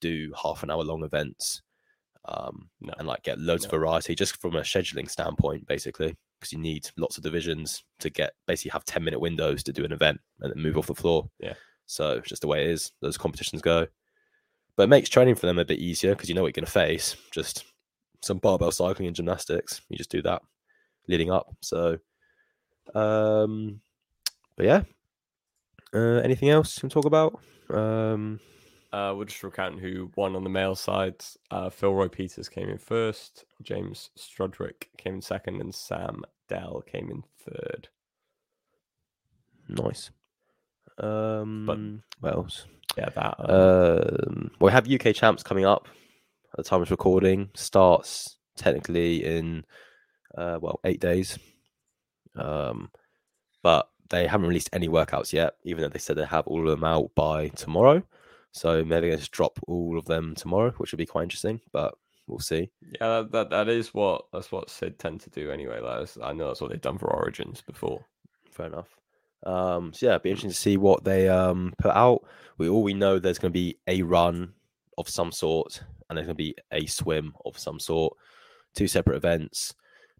do half an hour long events um, no. and like get loads no. of variety just from a scheduling standpoint, basically, because you need lots of divisions to get basically have 10 minute windows to do an event and then move off the floor. Yeah. So just the way it is, those competitions go. But it makes training for them a bit easier because you know what you're going to face. Just some barbell cycling and gymnastics. You just do that leading up. So, um, but yeah. Uh, anything else you can talk about? Um, uh, we'll just recount who won on the male side. Uh, Phil Roy Peters came in first, James Strudwick came in second, and Sam Dell came in third. Nice. Um, but what else? Yeah, that. Um, we have UK champs coming up at the time of recording. Starts technically in uh, well eight days, um, but they haven't released any workouts yet. Even though they said they have all of them out by tomorrow, so maybe they just drop all of them tomorrow, which would be quite interesting. But we'll see. Yeah, that, that, that is what that's what Sid tend to do anyway. Like, I know that's what they've done for Origins before. Fair enough. Um, so yeah, it'd be interesting to see what they um, put out. We all we know there's going to be a run of some sort, and there's going to be a swim of some sort. Two separate events.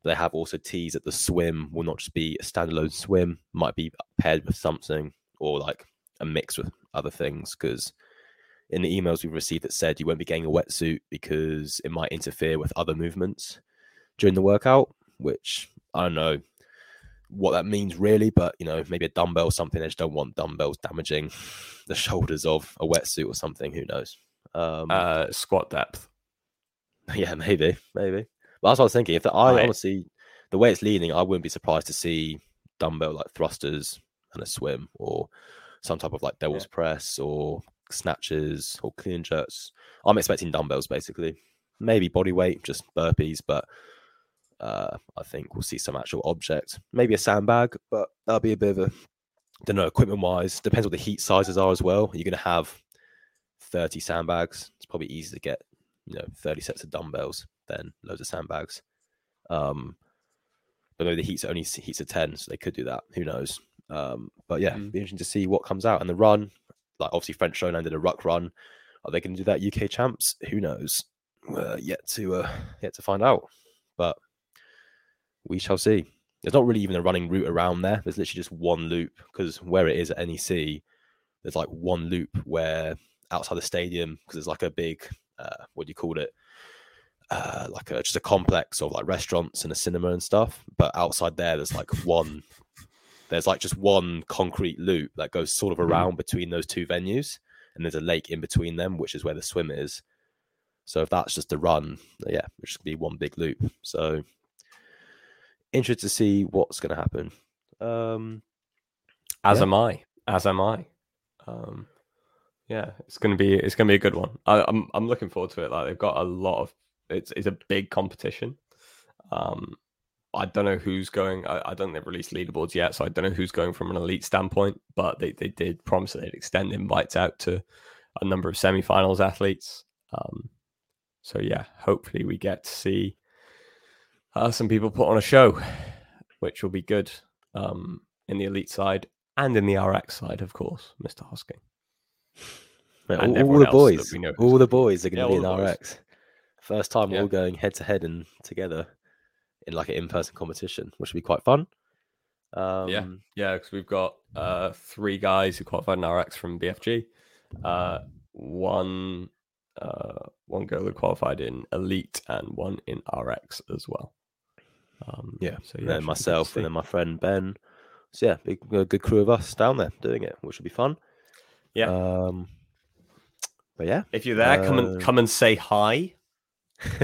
They have also teased that the swim will not just be a standalone swim, might be paired with something or like a mix with other things. Because in the emails we've received, that said you won't be getting a wetsuit because it might interfere with other movements during the workout. Which I don't know what that means really, but you know, maybe a dumbbell or something. I just don't want dumbbells damaging the shoulders of a wetsuit or something. Who knows? Um, uh, squat depth. Yeah, maybe, maybe. But that's what I was thinking. If the, I right. honestly, the way it's leaning, I wouldn't be surprised to see dumbbell like thrusters and a swim or some type of like devil's yeah. press or snatches or clean jerks. I'm expecting dumbbells basically. Maybe body weight, just burpees, but uh, I think we'll see some actual object, maybe a sandbag, but that'll be a bit of a, don't know, equipment wise, depends what the heat sizes are as well. You're going to have 30 sandbags. It's probably easy to get, you know, 30 sets of dumbbells, then loads of sandbags. Um, but maybe the heats only heats of 10, so they could do that. Who knows? Um, but yeah, mm. be interesting to see what comes out. And the run, like obviously French Throwdown did a ruck run. Are they going to do that UK champs? Who knows? Uh, yet to uh, yet to find out. But we shall see. There's not really even a running route around there. There's literally just one loop because where it is at NEC, there's like one loop where outside the stadium because there's like a big uh, what do you call it? Uh, like a, just a complex of like restaurants and a cinema and stuff. But outside there, there's like one. There's like just one concrete loop that goes sort of mm-hmm. around between those two venues, and there's a lake in between them, which is where the swim is. So if that's just a run, yeah, it's just be one big loop. So interested to see what's going to happen. Um, As yeah. am I. As am I. Um, yeah, it's gonna be it's gonna be a good one. I, am I'm, I'm looking forward to it. Like they've got a lot of it's it's a big competition. Um, I don't know who's going. I, I don't think they've released leaderboards yet, so I don't know who's going from an elite standpoint. But they, they did promise that they'd extend invites out to a number of semi-finals athletes. Um, so yeah, hopefully we get to see uh, some people put on a show, which will be good um, in the elite side and in the RX side, of course, Mr. Hosking. all, all the boys, all the boys are going to yeah, be in RX. First time yeah. all going head to head and together in like an in-person competition, which would be quite fun. Um, Yeah. Yeah, because we've got uh, three guys who qualified in RX from BFG, uh, one uh, one girl who qualified in Elite, and one in RX as well. Um, Yeah, so and yeah, then should be good to myself, and then my friend Ben. So yeah, big a good crew of us down there doing it, which would be fun. Yeah. Um, but yeah, if you're there, come and uh, come and say hi.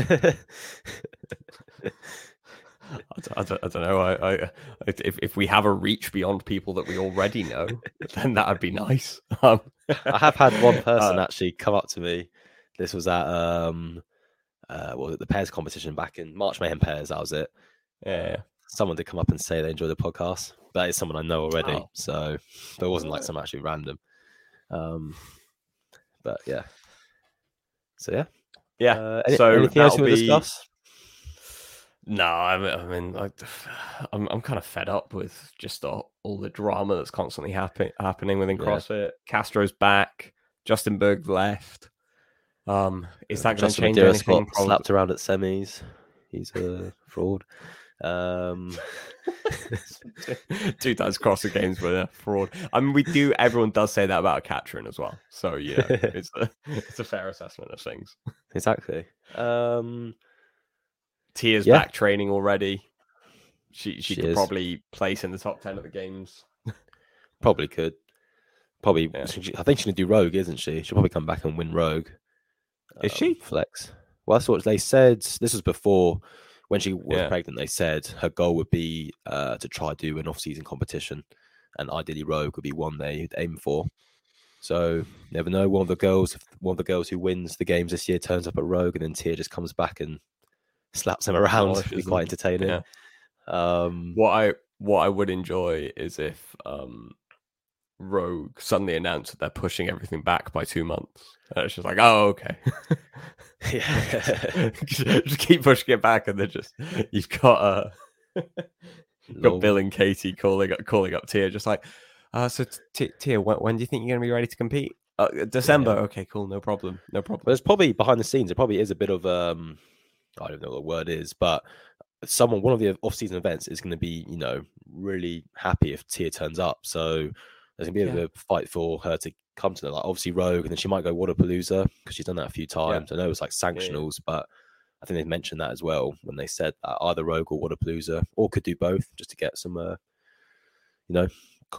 I don't, I don't, I don't know. I, I, if if we have a reach beyond people that we already know, then that'd be nice. Um, I have had one person uh, actually come up to me. This was at um, uh, what was it, the pairs competition back in March Mayhem pairs. That was it. yeah, Someone did come up and say they enjoy the podcast. That is someone I know already, Oh. so but it wasn't like some actually random. Um, but yeah. So yeah. yeah. Uh, any- so anything else you want to discuss? No, I mean, I mean, like, I'm I'm kind of fed up with just all, all the drama that's constantly happen, happening within Yeah. CrossFit. Castro's back. Justin Bergh left. Um, is that going to change anything? got slapped around at semis. He's a fraud. Um, Two times CrossFit Games with a fraud. I mean, we do. Everyone does say that about Katrin as well. So yeah, it's a it's a fair assessment of things. exactly. Um, Tia's Yeah. back training already. She she, She could is. probably place in the top ten of the games. probably could. Probably, Yeah. she- I think she's gonna do Rogue, isn't she? She'll probably come back and win Rogue. Is she? flex? Well, that's what they said. This was before when she was Yeah. pregnant. They said her goal would be uh, to try do an off-season competition, and ideally Rogue would be one they'd aim for. So never know. One of the girls, one of the girls who wins the games this year, turns up at Rogue, and then Tia just comes back and slaps him around. It'd be quite entertaining. Yeah. Um, What I what I would enjoy is if um Rogue suddenly announced that they're pushing everything back by two months. And it's just like, oh, okay. yeah. just keep pushing it back, and then just you've got uh, got Bill and Katie calling up, calling up Tia, just like, uh, so T- Tia, when, when do you think you're gonna be ready to compete? Uh, December. Okay, cool, no problem, no problem. But it's probably behind the scenes. It probably is a bit of um, I don't know what the word is, but someone one of the off-season events is going to be you know really happy if Tia turns up. So there's going to be a Yeah. a fight for her to come to like obviously Rogue, and then she might go Wodapalooza because she's done that a few times. I know it's like yeah. sanctionals, but I think they mentioned that as well when they said that either Rogue or Wodapalooza, or could do both just to get some uh, you know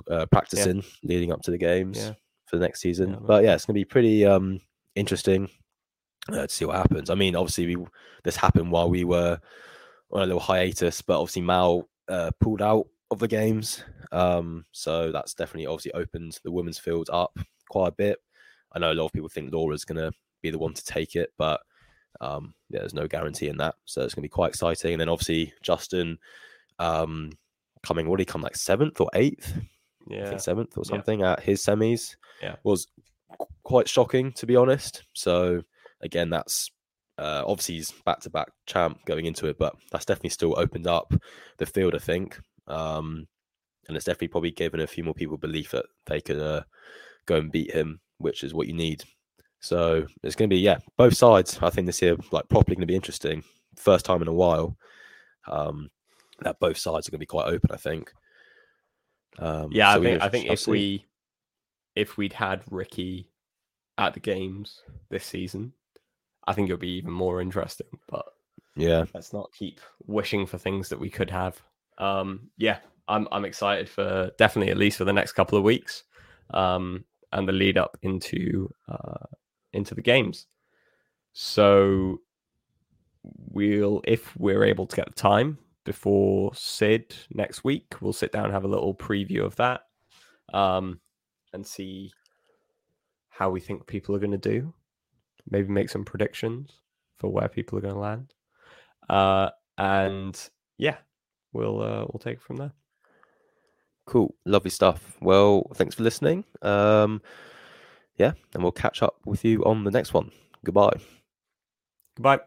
uh, practicing leading up to the games Yeah. for the next season. Yeah, but yeah, it's going to be pretty um interesting uh, to see what happens. I mean, obviously, we this happened while we were on a little hiatus, but obviously Mal uh, pulled out of the games, um, so that's definitely obviously opened the women's field up quite a bit. I know a lot of people think Laura's going to be the one to take it, but um, yeah, there's no guarantee in that, so it's going to be quite exciting. And then obviously Justin um, coming, what did he come like seventh or eighth? I Yeah, think seventh or Yeah. something at his semis. Yeah. was quite shocking to be honest. So again, that's uh, obviously he's back to back champ going into it, but that's definitely still opened up the field, I think. Um, and it's definitely probably given a few more people belief that they could uh, go and beat him, which is what you need. So it's going to be yeah, both sides. I think this year like properly going to be interesting. First time in a while. Um, that both sides are going to be quite open. I think. Um, yeah. I so we think I think if see. we if we'd had Ricky at the games this season, I think it'll be even more interesting. But yeah, let's not keep wishing for things that we could have. Um, yeah, I'm I'm excited for definitely at least for the next couple of weeks, um, and the lead up into uh, into the games. So we'll if we're able to get the time before Sid next week, we'll sit down and have a little preview of that, um, and see how we think people are going to do. Maybe make some predictions for where people are going to land. Uh, and yeah, we'll uh, we'll take it from there. Cool, lovely stuff. Well, thanks for listening. Um, yeah, and we'll catch up with you on the next one. Goodbye. Goodbye.